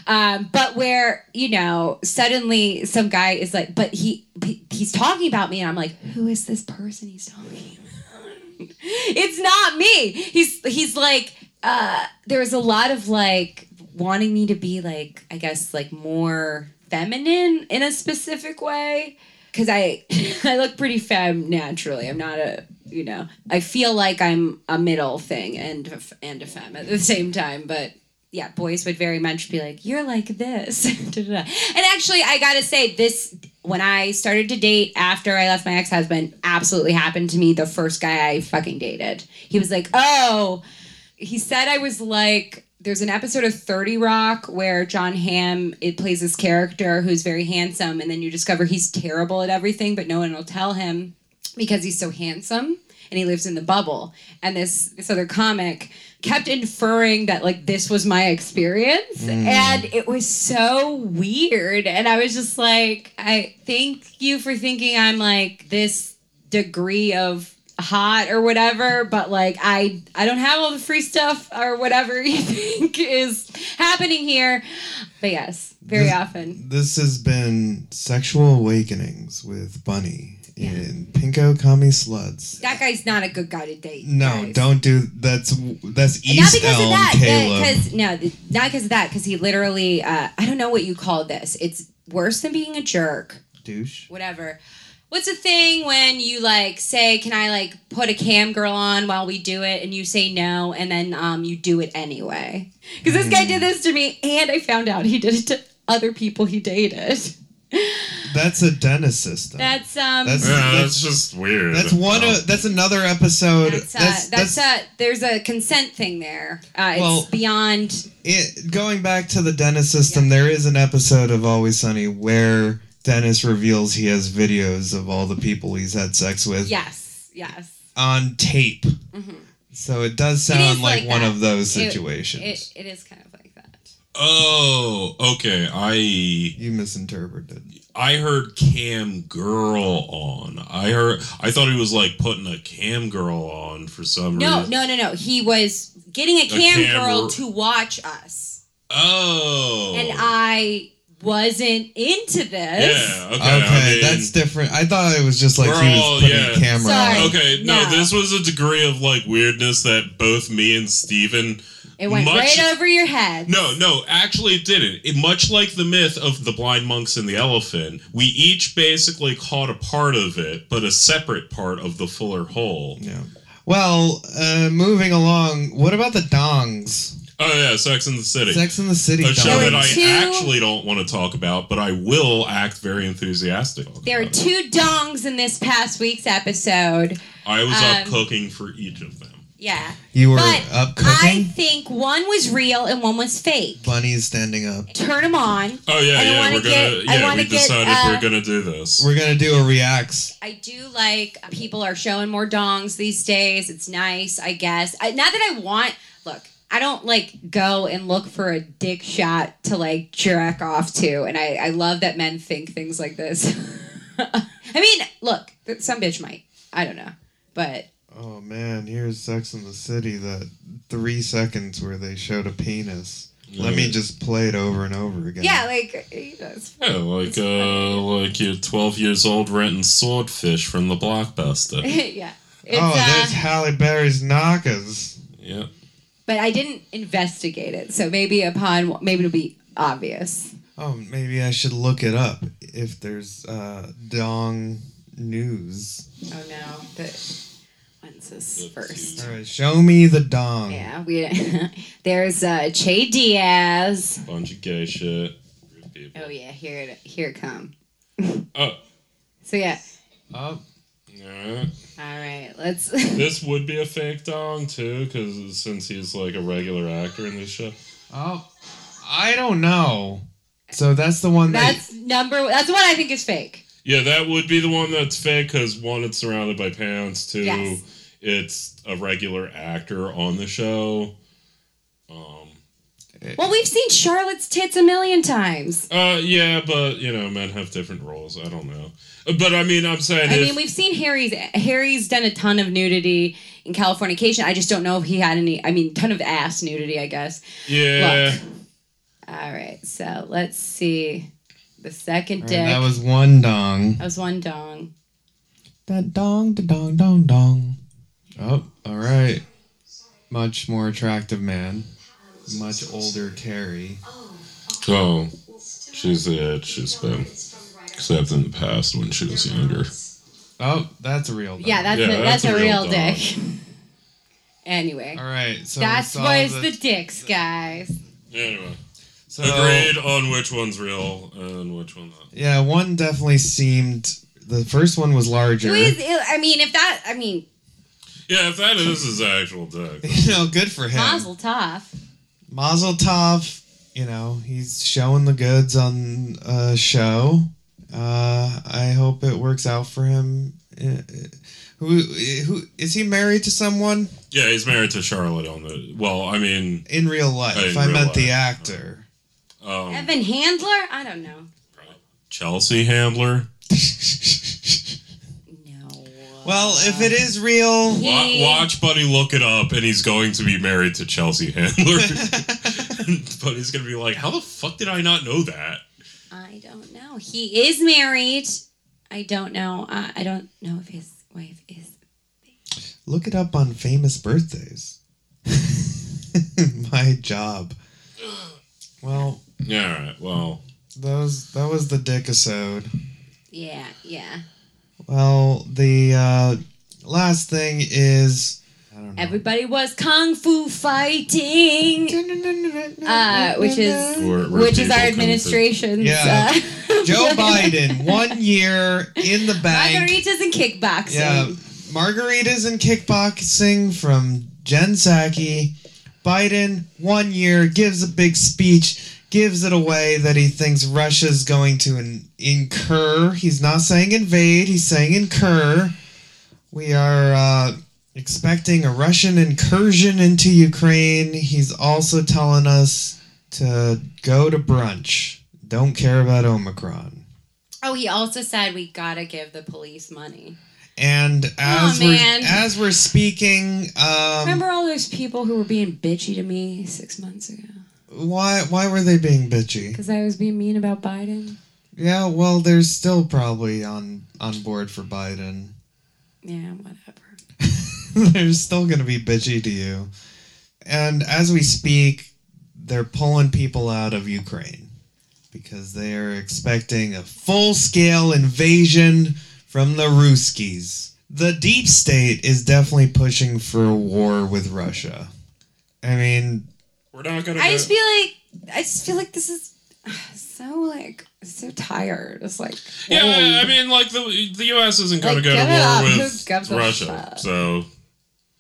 um, but where, you know, suddenly some guy is like, but he, he- he's talking about me. And I'm like, who is this person he's talking about? It's not me. He's, he's like, uh, there was a lot of like wanting me to be like, I guess, like more feminine in a specific way. Cause I, *laughs* I look pretty femme naturally. I'm not a, you know, I feel like I'm a middle thing and and a femme at the same time. But yeah, boys would very much be like, "You're like this," *laughs* and actually, I gotta say, this when I started to date after I left my ex husband, absolutely happened to me. The first guy I fucking dated, he was like, "Oh," he said I was like. There's an episode of 30 Rock where Jon Hamm it plays this character who's very handsome, and then you discover he's terrible at everything, but no one will tell him because he's so handsome and he lives in the bubble. And this this other comic kept inferring that like this was my experience, mm. and it was so weird. And I was just like, I thank you for thinking I'm like this degree of hot or whatever but like i i don't have all the free stuff or whatever *laughs* you think is happening here. But yes very This- often. This has been Sexual Awakenings with Bunny in Pinko Commie Sluts. that guy's not a good guy to date No, guys. don't do that's that's not East because Elm of that because no not because of that because he literally uh, i don't know what you call this. It's worse than being a jerk. Douche. whatever. What's the thing when you like say can i like put a cam girl on while we do it and you say no and then um, you do it anyway? Because this guy did this to me and i found out he did it to other people he dated That's a Dennis system. that's um That's- Yeah, that's just weird. That's one. Of, that's another episode. that's, uh, that's that's, that's, uh, there's a consent thing there. Uh, it's Well- beyond. it, going back to the Dennis system. There is an episode of Always Sunny where Dennis reveals he has videos of all the people he's had sex with Yes, yes. on tape. So it does Mm-hmm. It sound like, like one that. of those situations. It, it is kind of like that. Oh, okay. I you misinterpreted. I heard cam girl on. I heard. I thought he was like putting a cam girl on for some No, reason. no, no, no. No. He was getting a cam camera- girl to watch us, Oh. and I wasn't into this. Yeah. Okay. Okay, I mean, that's different. I thought it was just like he was putting yeah. a camera Sorry. on. Okay, no, No. this was a degree of like weirdness that both me and Steven It went much, right over your head. No, no, actually it didn't. It, much like the myth of the blind monks and the elephant, we each basically caught a part of it, but a separate part of the fuller whole. Yeah. Well, uh, moving along. What about the dongs? Oh yeah, Sex in the City. Sex in the City. a show that I two- actually don't want to talk about, but I will act very enthusiastic. There are two dongs in this past week's episode. I was up um, cooking for each of them. Yeah. You were but up I think one was real and one was fake. Bunny's standing up. Turn them on. Oh yeah, yeah, we're gonna get- I yeah, wanna we get, uh, we're gonna do this. We're gonna do a reacts. I do like people are showing more dongs these days. It's nice, I guess. I, not that I want. Look, I don't like go and look for a dick shot to like jerk off to, and I I love that men think things like this. *laughs* I mean, look, some bitch might. I don't know, but Oh man, here's Sex in the City. That three seconds where they showed a penis. Let me just play it over and over again. yeah, like you know, Yeah, like uh, like you're 12 years old renting swordfish from the blockbuster. *laughs* yeah. It's, oh, uh, there's Halle Berry's knockers. yeah. but I didn't investigate it, so maybe upon maybe it'll be obvious. Oh, maybe I should look it up if there's uh, dong news. Oh no, the one this first. All right, show me the dong. Yeah, we *laughs* there's uh Che Diaz. Bunch of gay shit. Oh yeah, here it here it come. *laughs* Oh. So yeah. Oh, Alright. All right, let's *laughs* This would be a fake dong too, because since he's like a regular actor in this show. oh, I don't know. So that's the one that. That's number that's what I think is fake. Yeah, that would be the one that's fake because one, it's surrounded by pants. Two, Yes. It's a regular actor on the show. Um, Well, we've seen Charlotte's tits a million times. uh, yeah, but you know, men have different roles. I don't know, but I mean, I'm saying I if, mean, we've seen Harry's. Harry's done a ton of nudity in Californication. I just don't know if he had any. I mean, ton of ass nudity, I guess. yeah, Look. All right, so let's see. The second All dick. right, that was one dong. that was one dong. That dong, da dong, dong, dong. Oh, all right. Much more attractive man. Much older Carrie. oh, she's the it. She's been except in the past when she was younger. Oh, that's a real dong. Yeah, that's Yeah, a, that's, that's a a real, real dick. anyway, All right, so that so was the dicks, guys. Anyway, so, agreed on which one's real and which one not. Yeah, one definitely seemed. The first one was larger. It I mean, if that, I mean, Yeah, if that is his actual dick. *laughs* you know, good for him. Mazel tov. Mazel tov. You know, he's showing the goods on a show. Uh, I hope it works out for him. Uh, Who who is he married to someone Yeah, he's married to Charlotte on the. Well, I mean, in real life? In I real meant the actor. um, Evan Handler? I don't know. Chelsea Handler. *laughs* No. Well, if it is real, Wa- watch Buddy look it up, and he's going to be married to Chelsea Handler. Buddy's going to be like, how the fuck did I not know that? I don't know. He is married. I don't know. Uh, I don't know if his wife is. look it up on famous birthdays. *laughs* My job. *gasps* Well, Yeah, all right. Well, that was that was the dickisode. Yeah, yeah. Well, the uh, last thing is I don't know. Everybody was kung fu fighting, uh, which is Where- where which is our come to- administration's Yeah. uh, *laughs* Joe *laughs* Biden, one year in the bank. margaritas and kickboxing. Yeah, margaritas and kickboxing from Jen Psaki. Biden, one year, gives a big speech, gives it away that he thinks Russia's going to in- incur. He's not saying invade, he's saying incur. We are uh, expecting a Russian incursion into Ukraine. He's also telling us to go to brunch. Don't care about Omicron. Oh, he also said we gotta give the police money. And as Aw, we're as we're speaking, um, Remember all those people who were being bitchy to me six months ago why why were they being bitchy? because I was being mean about Biden? Yeah, well, they're still probably on on board for Biden. Yeah, whatever. *laughs* *laughs* they're still gonna be bitchy to you. And as we speak, they're pulling people out of Ukraine because they are expecting a full scale invasion from the Ruskies. The deep state is definitely pushing for a war with Russia. I mean, we're not going to. I just feel like I just feel like this is *sighs* so like so tired. It's like Yeah, whoa. I mean, like the the U.S. isn't going Like, to go to get it up. war with Russia, so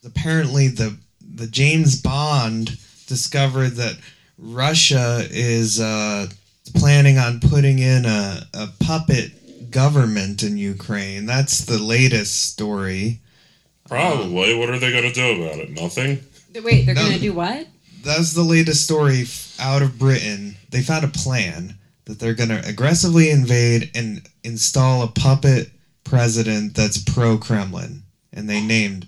apparently the the James Bond discovered that Russia is uh, planning on putting in a, a puppet government in Ukraine. That's the latest story. probably. What are they going to do about it? Nothing. wait, they're No. gonna do what? That's the latest story out of Britain. They found a plan that they're going to aggressively invade and install a puppet president that's pro Kremlin. And they named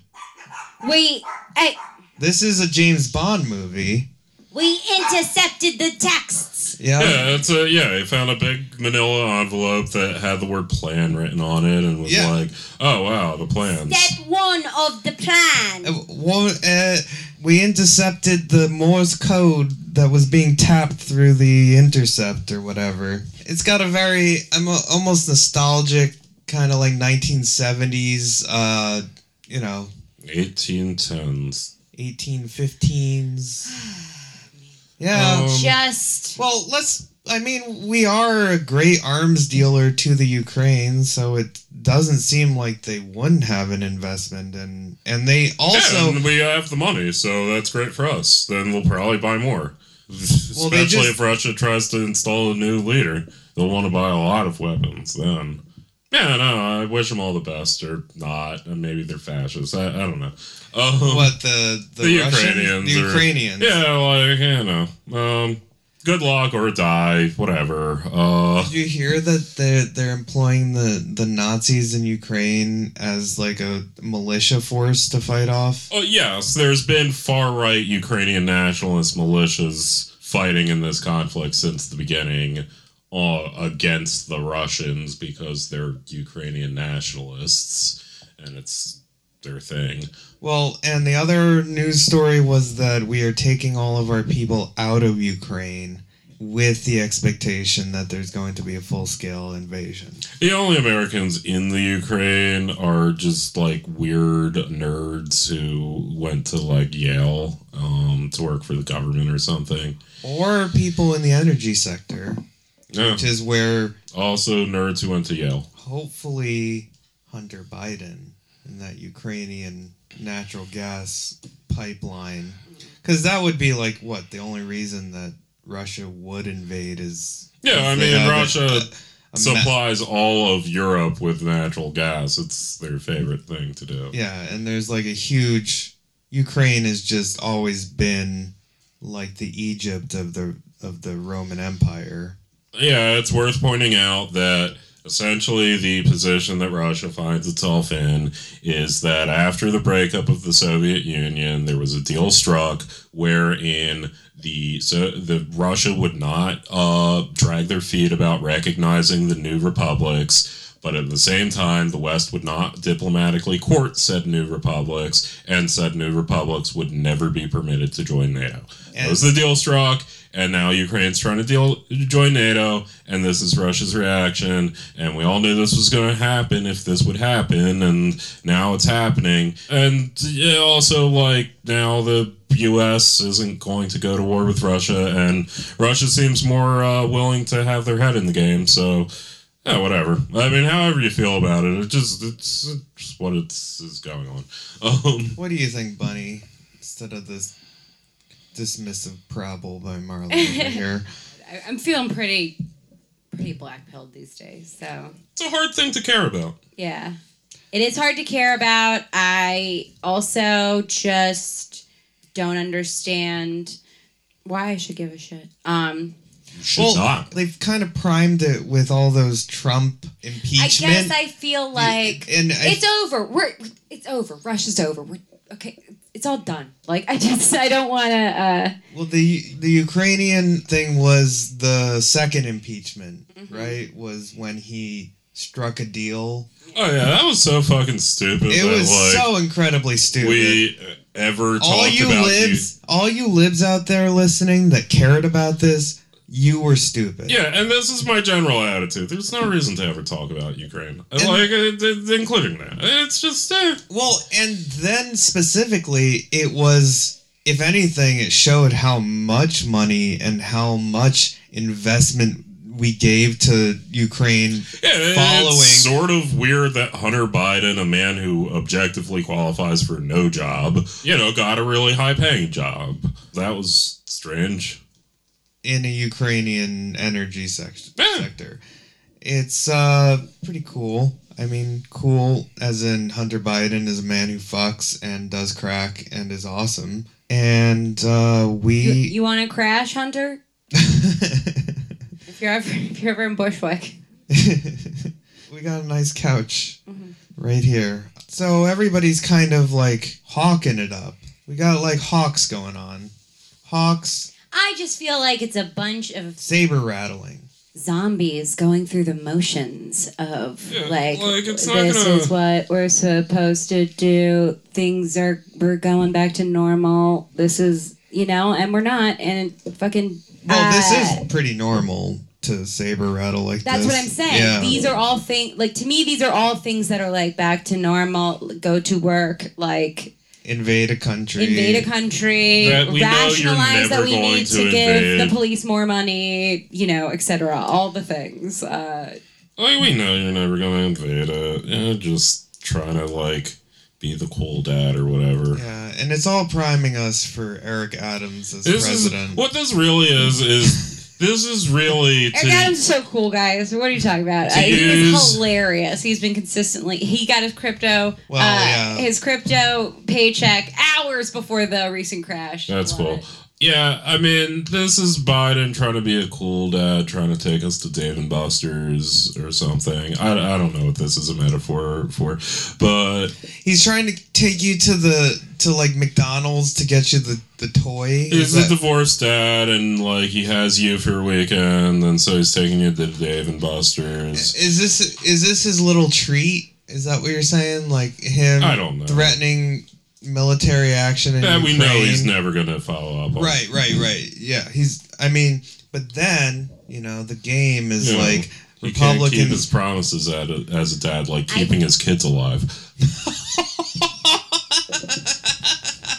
Wait, hey, this is a James Bond movie. we intercepted the texts. Yeah. Yeah, it's a yeah. They found a big Manila envelope that had the word "plan" written on it, and was Yeah. like, "Oh wow, the plans." Step one of the plan. Uh, One, uh, we intercepted the Morse code that was being tapped through the intercept or whatever. It's got a very, I'm a, almost nostalgic kind of like 1970s, uh, you know, 1810s. 1815s. *gasps* Yeah. Um, Just well, let's. I mean, we are a great arms dealer to the Ukraine, so it doesn't seem like they wouldn't have an investment, and and they also. yeah, and we have the money, so that's great for us. Then we'll probably buy more. Well, Especially just- if Russia tries to install a new leader, they'll want to buy a lot of weapons then. Yeah, no, I wish them all the best, or not, and maybe they're fascists. I, I don't know. Um, what the the, the Russians? Ukrainians? The Ukrainians. yeah, like you know, good luck or die, whatever. Uh, Did you hear that they're they're employing the the Nazis in Ukraine as like a militia force to fight off? Oh yes, there's been far right Ukrainian nationalist militias fighting in this conflict since the beginning uh, against the Russians because they're Ukrainian nationalists and it's their thing. Well, and the other news story was that we are taking all of our people out of Ukraine with the expectation that there's going to be a full scale invasion. The only Americans in the Ukraine are just like weird nerds who went to like Yale um, to work for the government or something. Or people in the energy sector, Yeah. which is where Also, nerds who went to Yale. hopefully Hunter Biden and that Ukrainian natural gas pipeline. Because that would be like what the only reason that Russia would invade is Yeah, I mean, a- Russia a ma- supplies all of Europe with natural gas. It's their favorite thing to do. Yeah, and there's like a huge Ukraine has just always been like the Egypt of the of the Roman Empire. Yeah, it's worth pointing out that essentially the position that Russia finds itself in is that after the breakup of the Soviet Union, there was a deal struck wherein the so the Russia would not uh, drag their feet about recognizing the new republics. But at the same time, the West would not diplomatically court said new republics, and said new republics would never be permitted to join NATO. That was the deal struck, and now Ukraine's trying to deal join NATO, and this is Russia's reaction. And we all knew this was going to happen if this would happen, and now it's happening. And also, like now the U.S. isn't going to go to war with Russia, and Russia seems more uh, willing to have their head in the game. So. Yeah, whatever. I mean, however you feel about it, it just it's just what it's is going on. *laughs* Um, What do you think, Bunny? Instead of this dismissive prattle by Marlon over *laughs* here. I, I'm feeling pretty pretty black pilled these days. So it's a hard thing to care about. yeah, it is hard to care about. I also just don't understand why I should give a shit. Um, well, not. they've kind of primed it with all those Trump impeachment. I impeachment. guess I feel like and I- it's over. We're it's over. Russia's over. We're okay. It's all done. Like I just I don't want to. uh Well, the the Ukrainian thing was the second impeachment, Mm-hmm. right? Was when he struck a deal. Oh yeah, that was so fucking stupid. It that, was like, so incredibly stupid. we ever talked all you about libs, all you libs out there listening that cared about this, you were stupid. Yeah, and this is my general attitude. There's no reason to ever talk about Ukraine, And- like uh, including that. It's just eh. Well, and then specifically, it was, if anything, it showed how much money and how much investment we gave to Ukraine. Yeah, Following- it's sort of weird that Hunter Biden, a man who objectively qualifies for no job, you know, got a really high paying job. That was strange. In a Ukrainian energy sec- Yeah. sector. It's uh pretty cool. I mean, cool as in Hunter Biden is a man who fucks and does crack and is awesome. And uh we You, you want to crash, Hunter? *laughs* If you're ever if you're ever in Bushwick. *laughs* we got a nice couch right here. So everybody's kind of like hawking it up. We got like hawks going on. Hawks, I just feel like it's a bunch of saber rattling. zombies going through the motions of Yeah, like, like, it's not this gonna- is what we're supposed to do. Things are we're going back to normal. This is you know, and we're not. And fucking. Well, this uh, is pretty normal to saber rattle like That's this. what I'm saying. Yeah. These are all things like to me. These are all things that are like back to normal. Go to work. Like invade a country. invade a country, That we rationalize that we need to to, give the police more money, you know, etc. All the things. Uh, Like we know you're never gonna invade it. Yeah, just trying to like be the cool dad or whatever. Yeah, and it's all priming us for Eric Adams as This president. is what this really is. Is this is really Eric to, Adams is so cool, guys. What are you talking about? To Uh, he use- is hilarious. He's been consistently. He got his crypto. Well, uh, yeah. His crypto paycheck hours before the recent crash. That's cool. it. Yeah, I mean, this is Biden trying to be a cool dad, trying to take us to Dave and Buster's or something. I, I don't know what this is a metaphor for, but He's trying to take you to the to like McDonald's to get you the the toy. he's Is a divorced dad, and like he has you for a weekend, and so he's taking you to Dave and Buster's. is this is this his little treat? Is that what you're saying? Like him I don't know. threatening military action in That we know he's never going to follow up on. Right, right, right. Yeah, he's. I mean, but then you know the game is You know, like He can't keep his promises at a, as a dad, like keeping his kids alive. *laughs*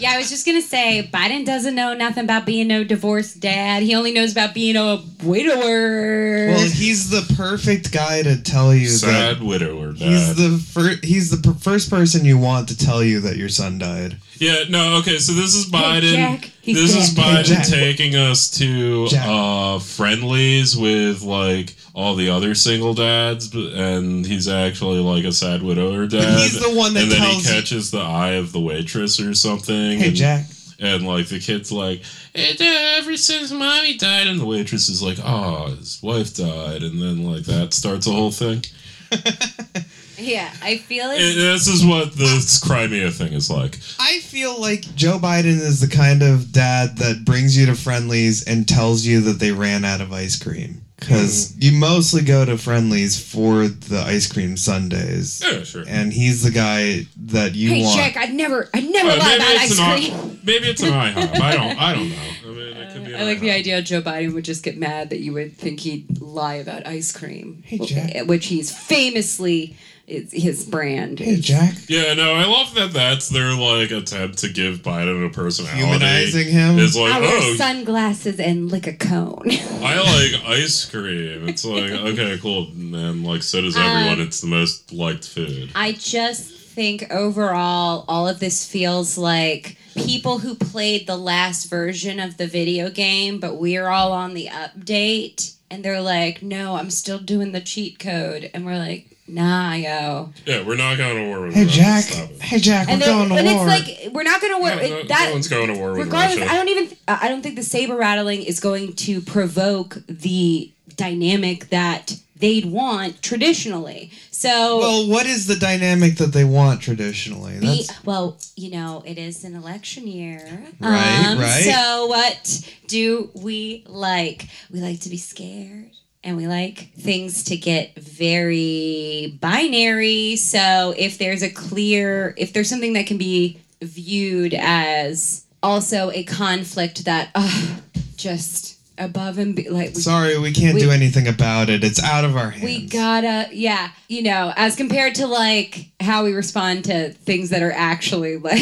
Yeah, I was just gonna say Biden doesn't know nothing about being no divorced dad. He only knows about being a widower. Well, he's the perfect guy to tell you Sad that widower dad. he's the first. He's the per- first person you want to tell you that your son died. Yeah, no, okay, so this is Biden. Jack, he's this is. Biden Hey, taking us to uh Friendly's with like all the other single dads, and he's actually like a sad widower dad. he's the one that and then he tells you- catches the eye of the waitress or something. Hey, and, Jack. And like the kid's like, hey, Dad, ever since mommy died, and the waitress is like, oh, his wife died, and then like that starts a whole thing. *laughs* yeah, I feel like And this is what this Crimea thing is like. I feel like Joe Biden is the kind of dad that brings you to Friendly's and tells you that they ran out of ice cream. Because Hmm. you mostly go to Friendly's for the ice cream sundaes. Yeah, sure. And he's the guy that you Hey want. Jack, I'd never, I'd never Uh, lie maybe, about it's ice an, cream. maybe it's an IHOP. I don't. I don't know. *laughs* I mean, it could be. An I like the idea Joe Biden would just get mad that you would think he'd lie about ice cream, Hey, Jack. which he's famously is his brand. Hey, Jack. Yeah, no, I love that. That's their like attempt to give Biden a personality. Humanizing him. Is like, I wear oh, sunglasses and lick a cone. I like ice cream. It's like, okay, cool, and like so does everyone. Um, it's the most liked food. I just think overall, all of this feels like people who played the last version of the video game, but we're all on the update, and they're like, "No, I'm still doing the cheat code," and we're like, "Nah, yo." Yeah, we're not going to war with Hey, Russia. Jack. Hey, Jack. And, we're going to and war. it's like we're not going to work. No, no, that no one's going to war with regardless, Russia. I don't even. I don't think the saber rattling is going to provoke the dynamic that they'd want traditionally. So well, what is the dynamic that they want traditionally? Be, That's well, you know, it is an election year. Right, um, right. So, what do we like? We like to be scared. And we like things to get very binary. So, if there's a clear, if there's something that can be viewed as also a conflict that, uh, just above and be, like, we sorry, we can't we- do anything about it. It's out of our hands. we gotta, yeah, you know, as compared to like how we respond to things that are actually *laughs* like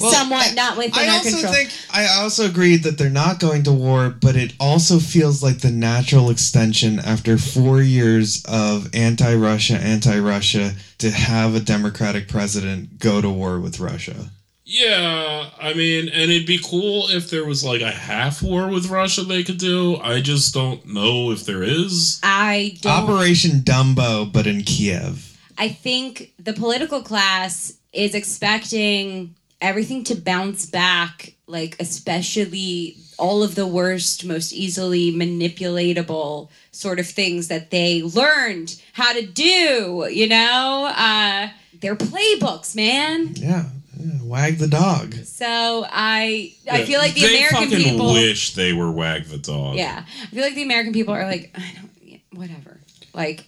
Well, somewhat I- not within. I our also control. think I also agree that they're not going to war, but it also feels like the natural extension after four years of anti-Russia, anti-Russia to have a Democratic president go to war with Russia. Yeah, I mean, and it'd be cool if there was like a half war with Russia they could do. I just don't know if there is. I don't. Operation Dumbo, but in Kiev. I think the political class is expecting everything to bounce back, like especially all of the worst, most easily manipulatable sort of things that they learned how to do. You know, uh, their playbooks, man. Yeah, yeah, wag the dog. So I I feel like the they American fucking people wish they were Wag the Dog. Yeah. I feel like the American people are like I don't yeah, whatever. Like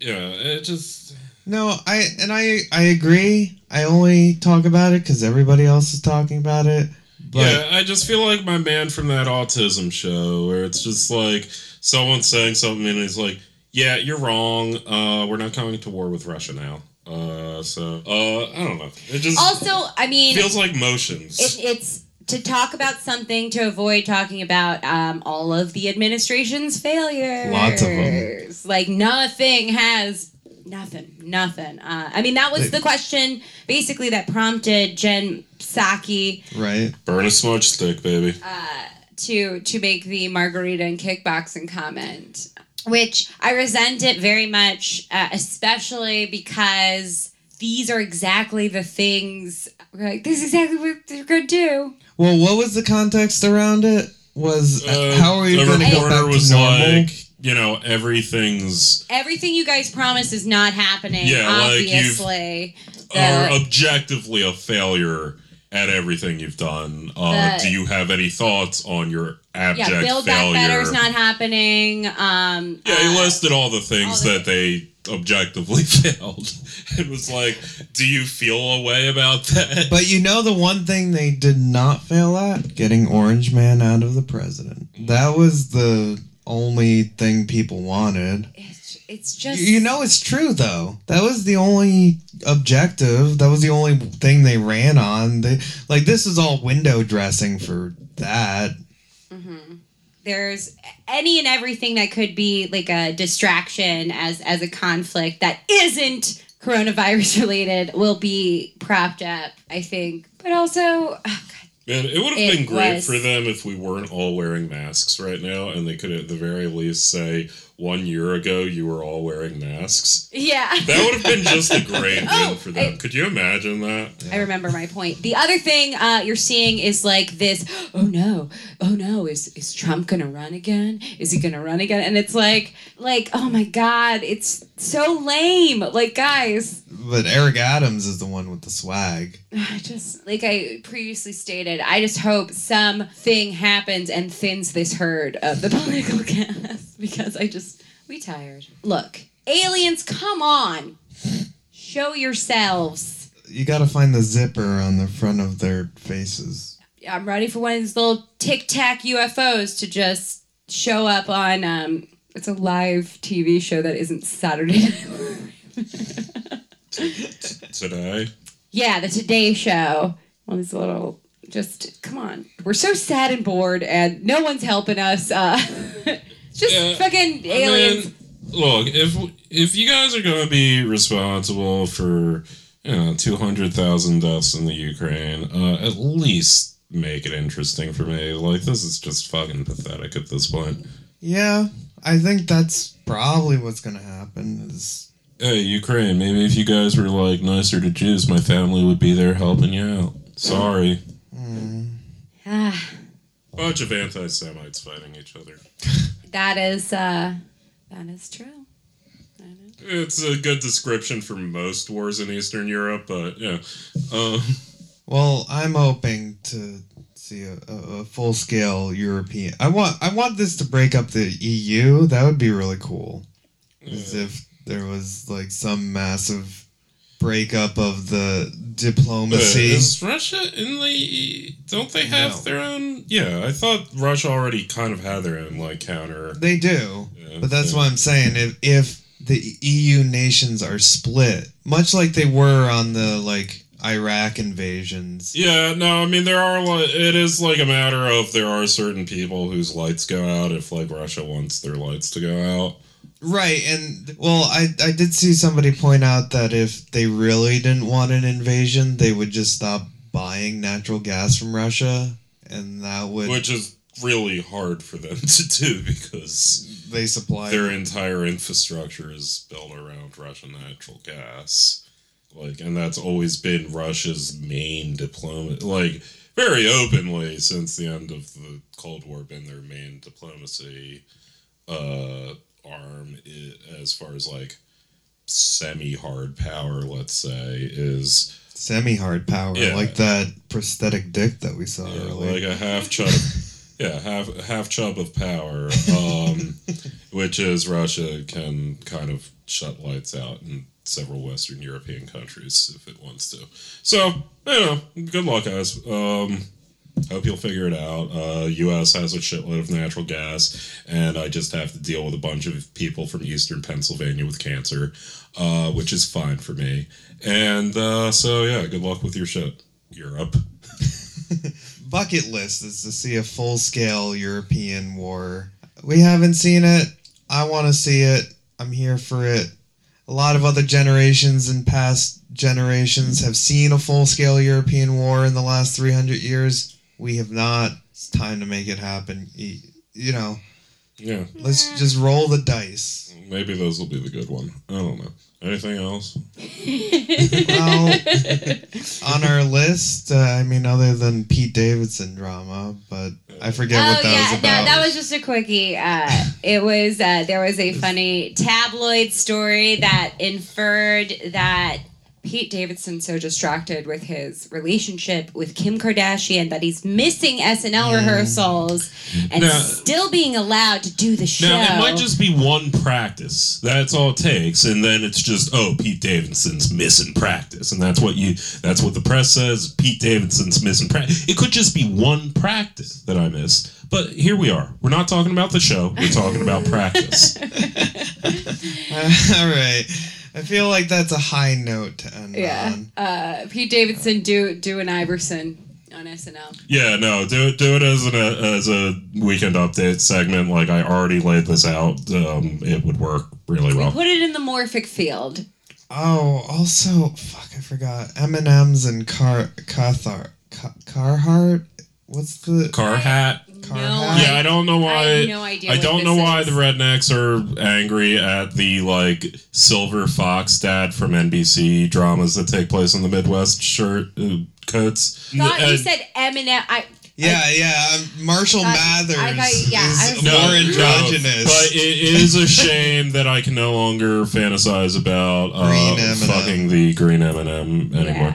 Yeah, it just. No, I and I I agree. I only talk about it because everybody else is talking about it. But yeah, I just feel like my man from that autism show where it's just like someone saying something and he's like, "Yeah, you're wrong. Uh, we're not going to war with Russia now." Uh, so uh, I don't know. It just Also, I mean, feels like motions. it, it's to talk about something to avoid talking about um, all of the administration's failures. Lots of 'em. Like nothing has nothing, nothing. Uh, I mean, that was They- the question basically that prompted Jen Psaki Right? Burn a smudge stick, baby. to to make the margarita and kickboxing comment, which I resent it very much, uh, especially because these are exactly the things. Like, this is exactly what they're gonna do. Well, what was the context around it? Was Uh, how are you going to go reporter back was to normal? like, you know, everything's Everything you guys promised is not happening. Yeah, like, you've- obviously. The- are objectively a failure at everything you've done. Uh, The- do you have any thoughts on your abject yeah, Build failure? Back Better's not happening. Um, yeah, he uh, listed all the things all the- that they objectively *laughs* failed. It was like, do you feel a way about that? But you know the one thing they did not fail at? Getting Orange Man out of the president. That was the only thing people wanted. It's, it's just. You know it's true though. That was the only objective. That was the only thing they ran on. They like this is all window dressing for that. Mm-hmm. there's any and everything that could be like a distraction as as a conflict that isn't coronavirus *laughs* related will be propped up i think but also oh God, Man, it would have It been great was- for them if we weren't all wearing masks right now, and they could at the very least say, "One year ago, you were all wearing masks." yeah That would have been just a great *laughs* Oh, win for them. I- Could you imagine that? I remember my point. The other thing uh, you're seeing is like this. Oh no! Oh no! Is is Trump gonna run again? Is he gonna run again? And it's like, like, oh my god! It's so lame. Like, guys, But Eric Adams is the one with the swag. *sighs* I just like I previously stated, I just hope something happens and thins this herd of the *laughs* political cast because I just we tired. Look, aliens, come on, show yourselves. You got to find the zipper on the front of their faces. I'm ready for one of these little tic tac UFOs to just show up on. um It's a live TV show that isn't Saturday *laughs* Night Today, Yeah, the Today Show. One of these little, just come on. We're so sad and bored, and no one's helping us. Uh, *laughs* just Yeah, fucking aliens. I mean, look, if if you guys are going to be responsible for you know two hundred thousand deaths in the Ukraine, uh, at least make it interesting for me. Like this is just fucking pathetic at this point. Yeah, I think that's probably what's going to happen. Is Hey, Ukraine, maybe if you guys were like nicer to Jews, my family would be there helping you out. Sorry. Ah, *sighs* Bunch of anti Semites fighting each other. *laughs* that is, uh, that is true. That is- It's a good description for most wars in Eastern Europe, but yeah. Um, well, I'm hoping to see a, a, a full scale European. I want I want this to break up the EU. That would be really cool. As if there was like some massive breakup of the diplomacy. Uh, is Russia in the. Don't they have No. their own. Yeah, I thought Russia already kind of had their own, like, counter. They do, Yeah, but that's yeah. what I'm saying. If if the EU nations are split, much like they were on the like Iraq invasions. Yeah, no, I mean there are like it is like a matter of there are certain people whose lights go out if like Russia wants their lights to go out. Right, and well, I I did see somebody point out that if they really didn't want an invasion, they would just stop buying natural gas from Russia, and that would Which is really hard for them *laughs* to do because they supply. their entire infrastructure is built around Russian natural gas. Like and that's always been Russia's main diplomacy like very openly since the end of the Cold War been their main diplomacy uh arm as far as like semi hard power let's say is semi-hard power, Yeah. like that prosthetic dick that we saw Yeah, earlier. like a half chub. *laughs* yeah, half half chub of power, um, *laughs* which is Russia can kind of shut lights out in several Western European countries if it wants to. So, you know, good luck, guys. Um, Hope you'll figure it out. Uh, U.S. has a shitload of natural gas, and I just have to deal with a bunch of people from Eastern Pennsylvania with cancer, uh, which is fine for me. And uh, so, yeah, good luck with your shit, Europe. *laughs* bucket list is to see a full scale European war. We haven't seen it. I want to see it. I'm here for it. A lot of other generations and past generations have seen a full scale European war in the last 300 years. We have not. It's time to make it happen. You know, Yeah, let's just roll the dice. maybe those will be the good one. I don't know. Anything else? *laughs* Well, on our list, uh, I mean, other than Pete Davidson drama, but I forget Oh what that yeah, was about. no, that was just a quickie. Uh, it was uh, there was a funny tabloid story that inferred that Pete Davidson so distracted with his relationship with Kim Kardashian that he's missing SNL mm. rehearsals and Now- still being allowed to do the show. Now it might just be one practice. That's all it takes, and then it's just oh Pete Davidson's missing practice, and that's what you that's what the press says. Pete Davidson's missing practice. It could just be one practice that I missed. But here we are. We're not talking about the show. We're talking about practice. *laughs* All right. I feel like that's a high note to end yeah. on. Uh, Pete Davidson do do an Iverson on SNL. Yeah, no, do it do it as an as a weekend update segment. Like I already laid this out. Um, it would work really well. Put it in the morphic field. Oh, also, fuck, I forgot. M and M's and Car Cathar Ca- Carhartt. What's the Car hat. No, hat? Yeah, I don't know why. I have no idea I don't this know why is. the rednecks are angry at the like silver fox dad from NBC dramas that take place in the Midwest shirt uh, coats. thought you And- said Eminem. I Yeah, yeah. um, Marshall thought- Mathers I thought- yeah, I is was- No, more no, androgynous. but it is a shame that I can no longer fantasize about uh, M&M. fucking the green M and M anymore.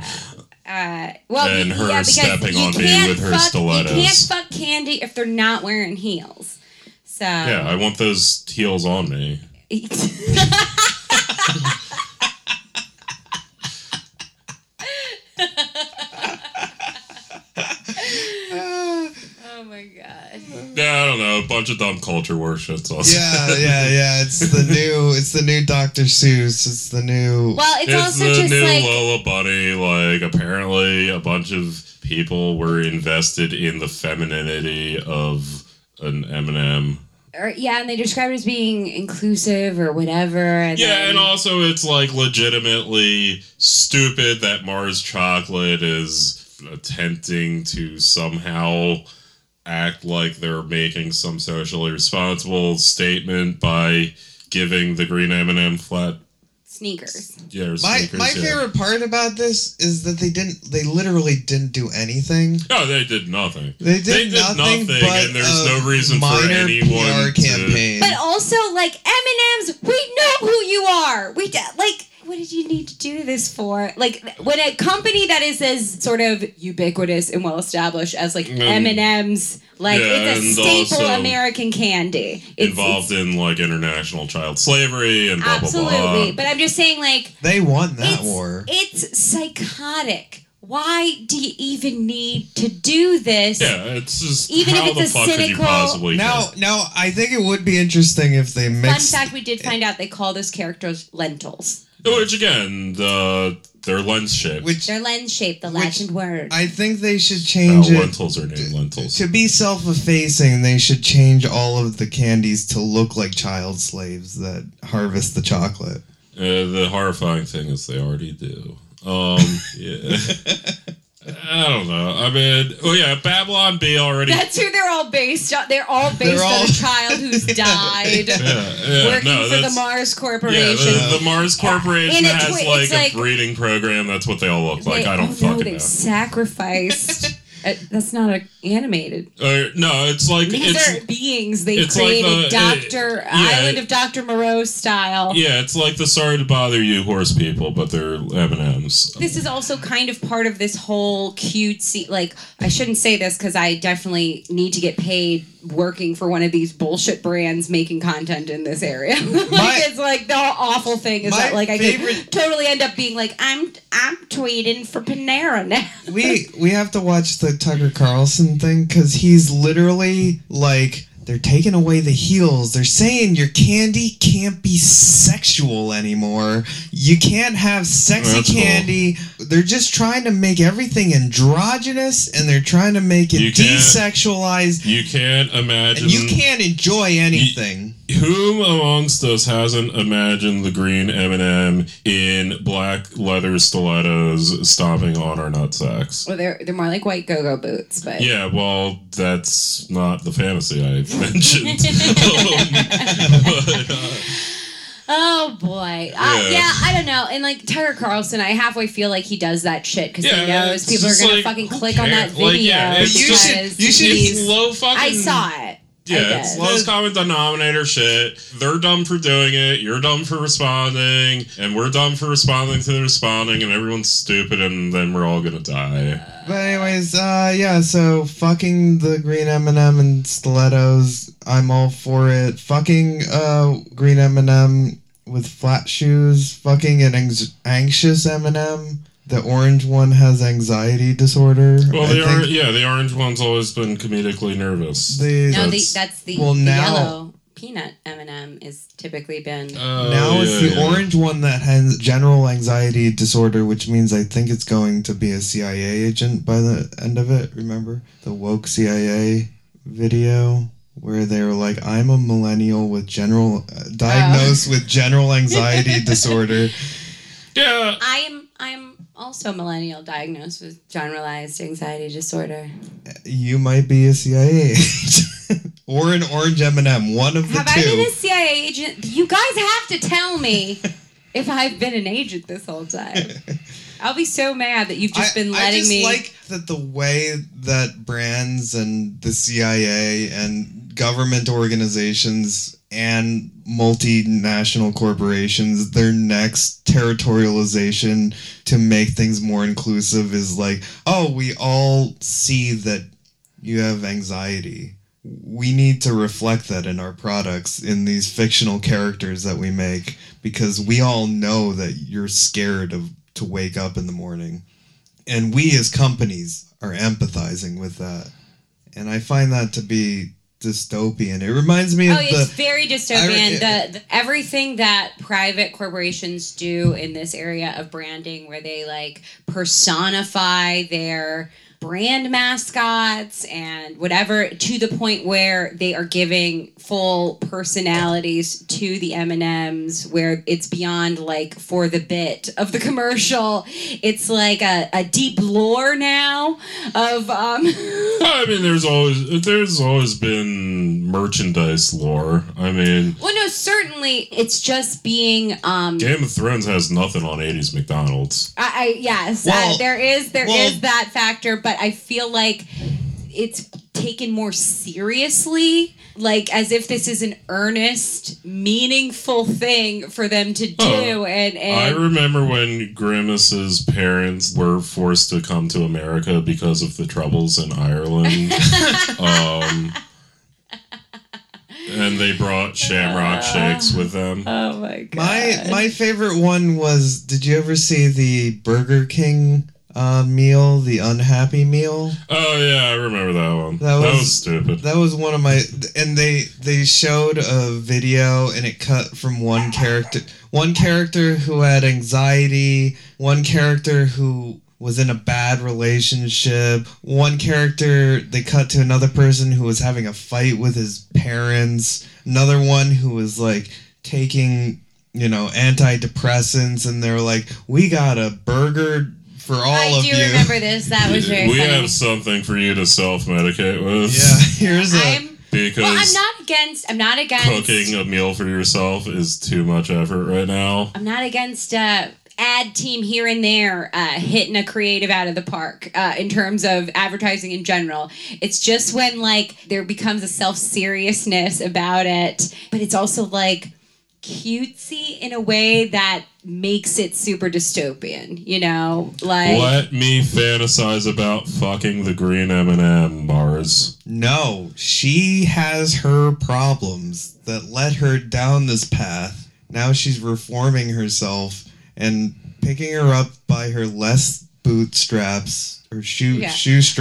Uh, well, And her yeah, because stepping on me with her fuck, stilettos. You can't fuck candy if they're not wearing heels. So Yeah, I want those heels on me. *laughs* *laughs* oh my god. Yeah, I don't know. A bunch of dumb culture war shits also. yeah, yeah, yeah. It's the *laughs* new. It's the new Dr. Seuss. It's the new. Well, it's, It's also the just new like Lola Bunny. Like, apparently, a bunch of people were invested in the femininity of an M&M. or, yeah, and they describe it as being inclusive or whatever. And Yeah, then, and also it's like legitimately stupid that Mars Chocolate is attempting to somehow act like they're making some socially responsible statement by giving the green M&M flat sneakers. yeah, my sneakers, my yeah. favorite part about this is that they didn't. They literally didn't do anything. No, they did nothing. They did, They did nothing, nothing, but and there's no reason for minor anyone PR to- campaign. But also, like M&M's, we know who you are. We d- like. What did you need to do this for? Like when a company that is as sort of ubiquitous and well established as like M and M's, like Yeah, it's a staple American candy. It's, involved in like international child slavery and blah absolutely. blah blah. But I'm just saying, like they won that it's, war. It's psychotic. Why do you even need to do this? yeah, it's just Even if it's a fuck could you cynical- possibly Now, care? now, I think it would be interesting if they Fun fact: We did find out they call those characters lentils. Which again, the their lens shape. which They're lens shape, The Which Latin word. I think they should no, change it. lentils are named lentils. To be self-effacing, they should change all of the candies to look like child slaves that harvest the chocolate. Uh, the horrifying thing is they already do. Um, yeah. *laughs* I don't know. I mean, oh yeah, Babylon Bee already. That's who they're all based on. They're all based They're all- on a *laughs* child who's died yeah, yeah, working no, for the that's- Mars Yeah, Corporation. the, the Mars Corporation In a has twi- like it's a like- breeding program. That's what they all look like. They- I don't oh, no, they know. sacrificed. *laughs* uh, that's not a, animated. Uh, no, it's like These it's are beings they it's like created, the- Doctor yeah. Island of Doctor Moreau style. yeah, it's like the sorry to bother you horse people, but they're M and M's. This is also kind of part of this whole cutesy. Like I shouldn't say this because I definitely need to get paid working for one of these bullshit brands making content in this area. *laughs* like My- it's like the awful thing is that like I could totally end up being like I'm I'm tweeting for Panera now. we we have to watch the Tucker Carlson thing because he's literally like they're taking away the heels. They're saying your candy can't be sexual anymore. You can't have sexy That's cool. candy. They're just trying to make everything androgynous and they're trying to make it You desexualized. You can't imagine. And you can't enjoy anything. Whom amongst us hasn't imagined the green M&M in black leather stilettos stomping on our nutsacks? Well, they're they're more like white go-go boots, but Yeah, well, that's not the fantasy I *laughs* mentioned. *laughs* But, uh, Oh boy, uh, Yeah. yeah. I don't know. And like Tucker Carlson, I halfway feel like he does that shit because Yeah, he knows people are gonna like, fucking click on that video. Like, yeah, it's You should- you should- low fucking. I saw it. I Yeah, it's lowest common denominator shit. They're dumb for doing it. You're dumb for responding, and we're dumb for responding to the responding, and everyone's stupid, and then we're all gonna die. But anyways, uh, yeah. So fucking the green M and m and stilettos, I'm all for it. Fucking uh, green M and m with flat shoes. Fucking an anx- anxious M and m The orange one has anxiety disorder. Well, I the think yeah, the orange one's always been comedically nervous. the- No, the, That's- that's the, well, the now- yellow peanut M and m is typically been. Oh, now it's the yeah. orange one that has general anxiety disorder, which means I think it's going to be a CIA agent by the end of it. Remember the woke CIA video where they were like, "I'm a millennial with general uh, diagnosed with general anxiety disorder." *laughs* Yeah, I'm I'm also a millennial diagnosed with generalized anxiety disorder. You might be a CIA agent *laughs* or an orange M&M, one of the Have I been a CIA agent? You guys have to tell me *laughs* if I've been an agent this whole time. I'll be so mad that you've just I, been letting me. I just me. like that the way that brands and the CIA and government organizations and multinational corporations, their next territorialization to make things more inclusive is like, oh, we all see that you have anxiety. We need to reflect that in our products, in these fictional characters that we make, because we all know that you're scared of to wake up in the morning. And we as companies are empathizing with that. And I find that to be dystopian. It reminds me. Oh, of it's the very dystopian. I- the, the everything that private corporations do in this area of branding, where they like personify their brand mascots and whatever to the point where they are giving full personalities to the M&Ms where it's beyond like for the bit of the commercial. It's like a, a deep lore now of um *laughs* I mean, there's always there's always been merchandise lore. I mean, Well, no, certainly it's just being. Um, Game of Thrones has nothing on '80s McDonald's. I, I yes, Well- uh, there is there is well- that factor, but I feel like it's taken more seriously, like as if this is an earnest, meaningful thing for them to do, Oh, and I remember when Grimace's parents were forced to come to America because of the troubles in Ireland. *laughs* um, and they brought shamrock shakes with them. oh my god! my my favorite one was did you ever see the Burger King uh, meal, the unhappy meal? Oh yeah, I remember that one. That That was- was, stupid. That was one of my and they they showed a video and it cut from one character one character who had anxiety, one character who was in a bad relationship, one character they cut to another person who was having a fight with his parents, another one who was like taking, you know, antidepressants and they're like, "We got a burger for all I of do you." remember this. That was *laughs* very we funny. have something for you to self-medicate with. Yeah, *laughs* here's a I'm Because well. I'm not against. I'm not against cooking a meal for yourself is too much effort right now. I'm not against uh, ad team here and there uh, hitting a creative out of the park uh, in terms of advertising in general. It's just when like there becomes a self seriousness about it, but it's also like cutesy in a way that makes it super dystopian. You know, like Let me fantasize about fucking the green M&M bars. No, she has her problems that led her down this path. Now she's reforming herself and picking her up by her less bootstraps or shoe Yeah.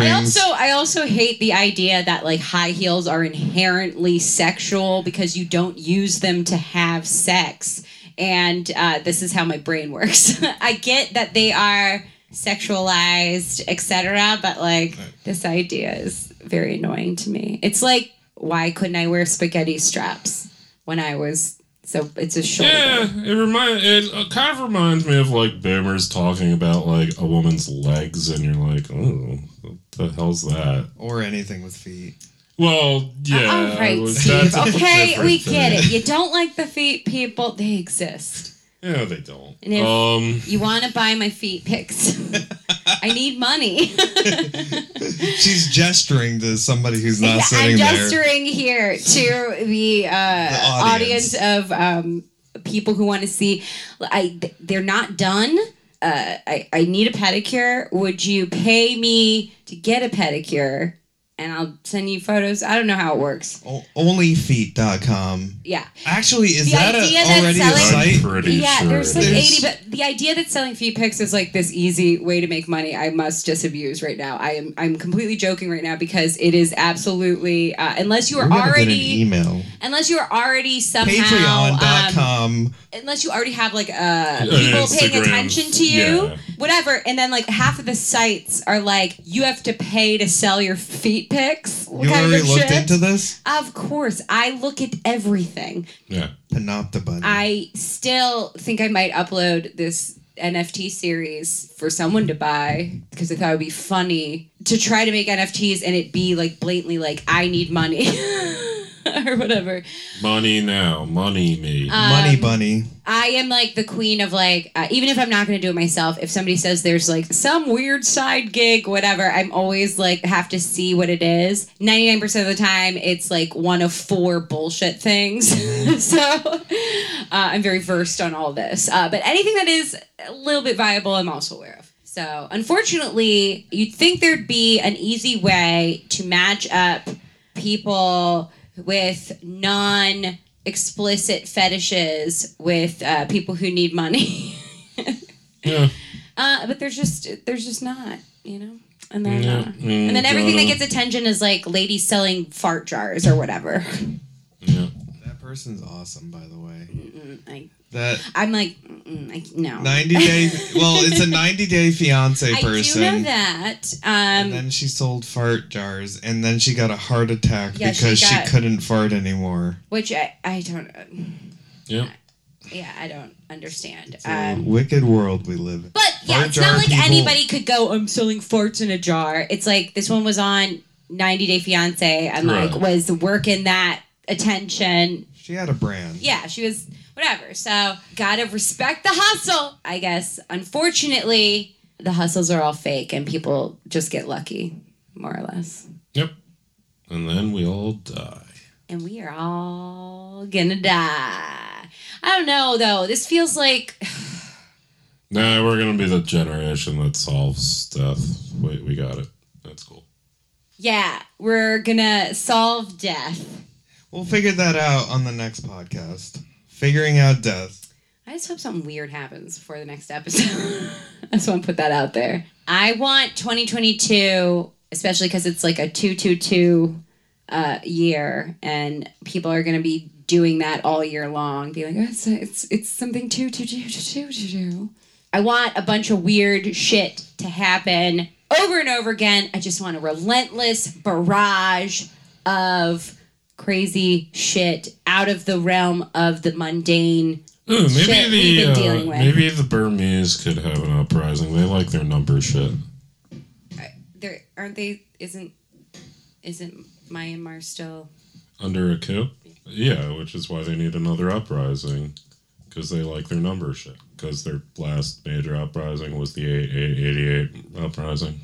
I also I also hate the idea that like high heels are inherently sexual because you don't use them to have sex. And uh, this is how my brain works. *laughs* I get that they are sexualized, etc. But like this idea is very annoying to me. It's like why couldn't I wear spaghetti straps when I was so it's a shoulder. Yeah, it remind it uh, kind of reminds me of like boomers talking about like a woman's legs, and you're like, oh, what the hell's that? or anything with feet. Well, yeah, All right, well, Steve. Okay, different we get it. You don't like the feet people. They exist. Yeah, they don't. And if- um, You want to buy my feet pics? *laughs* I need money. *laughs* She's gesturing to somebody who's not Yeah, I'm sitting there. gesturing here to the, uh, The audience. audience. of um, people who want to see. I they're not done. Uh, I I need a pedicure. Would you pay me to get a pedicure? And I'll send you photos. I don't know how it works. O- Onlyfeet.com. Yeah. Actually, is The that idea a, that already a selling- I'm site? pretty yeah, sure. there's like There's- 80, but the idea that selling feet pics is like this easy way to make money, I must just abuse right now. I am I'm completely joking right now because it is absolutely uh, unless you are We're gonna get an already email. unless you are already somehow um, Patreon.com. unless you already have like uh An people paying attention to you, yeah. whatever, and then like half of the sites are like you have to pay to sell your feet pics. you kind already of looked shit. into this? Of course, I look at everything. yeah. Panopta I still think I might upload this NFT series for someone to buy because I thought it would be funny to try to make NFTs and it be like blatantly like I need money *laughs* *laughs* or whatever. Money now, money me. Money um, Bunny. I am like the queen of like uh, even if I'm not going to do it myself, if somebody says there's like some weird side gig, whatever, I'm always like have to see what it is. 99% of the time, it's like one of four bullshit things. *laughs* so uh, I'm very versed on all this. Uh, but anything that is a little bit viable, I'm also aware of. So unfortunately, you'd think there'd be an easy way to match up people with non explicit fetishes with uh, people who need money. *laughs* yeah. uh, but there's just there's just not, you know. And then Yeah, uh, mm, and then everything that gets attention is like ladies selling fart jars or whatever. Yeah. That person's awesome, by the way. I, That I'm like, mm, I, no. 90 day, well, it's a 90 day fiance person. *laughs* I person. do know that. And Um, then she sold fart jars, and then she got a heart attack Yeah, because she, got- couldn't fart anymore. which I, I don't. uh, Yeah. Yeah, I don't understand. It's a Um, wicked world we live in. But yeah, Fart it's not like people- anybody could go, I'm selling farts in a jar. It's like this one was on 90 Day Fiance and like was working that attention. She had a brand. Yeah, she was whatever. So gotta respect the hustle, I guess. Unfortunately, the hustles are all fake and people just get lucky, more or less. Yep. And then we all die. And we are all gonna die. I don't know though. This feels like *sighs* Nah, we're gonna be the generation that solves death. Wait, we got it. That's cool. yeah, we're gonna solve death. We'll figure that out on the next podcast. Figuring out death. I just hope something weird happens before the next episode. *laughs* I just want to put that out there. I want 2022, especially because it's like a 222 uh, year, and people are going to be doing that all year long. Be like, oh, it's, it's, it's something 222. I want a bunch of weird shit to happen over and over again. I just want a relentless barrage of crazy shit out of the realm of the mundane Ooh, maybe Shit we've the been uh, dealing with. maybe the Burmese could have an uprising. They like their number shit. there aren't they isn't isn't Myanmar still Under a coup? Yeah, which is why they need another uprising. Because they like their number shit. Because their last major uprising was the 88 uprising.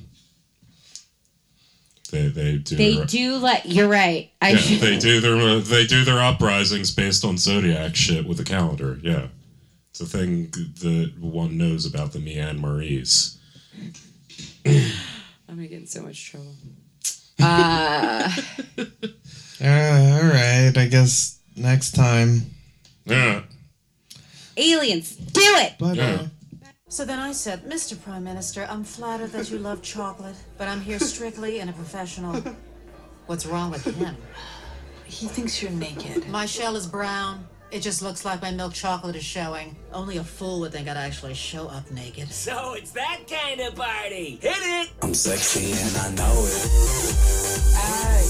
They, they do they their, do let you're right I yeah, they do their they do their uprisings based on zodiac shit with a calendar. Yeah, It's a thing that one knows about the Myanmarese. I'm gonna get in so much trouble. *laughs* Uh, *laughs* Uh, all right, I guess next time. Yeah. aliens, do it. But Yeah. uh, So then I said, Mr. Prime Minister, I'm flattered that you love chocolate, but I'm here strictly in a professional. What's wrong with him? He thinks you're naked. My shell is brown. It just looks like my milk chocolate is showing. Only a fool would think I'd actually show up naked. So it's that kind of party. Hit it. I'm sexy and I know it. Hey!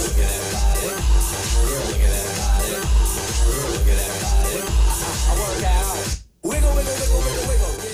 Look at everybody. Look at everybody. Look at everybody. I workout. Wiggle, wiggle, wiggle, wiggle, wiggle.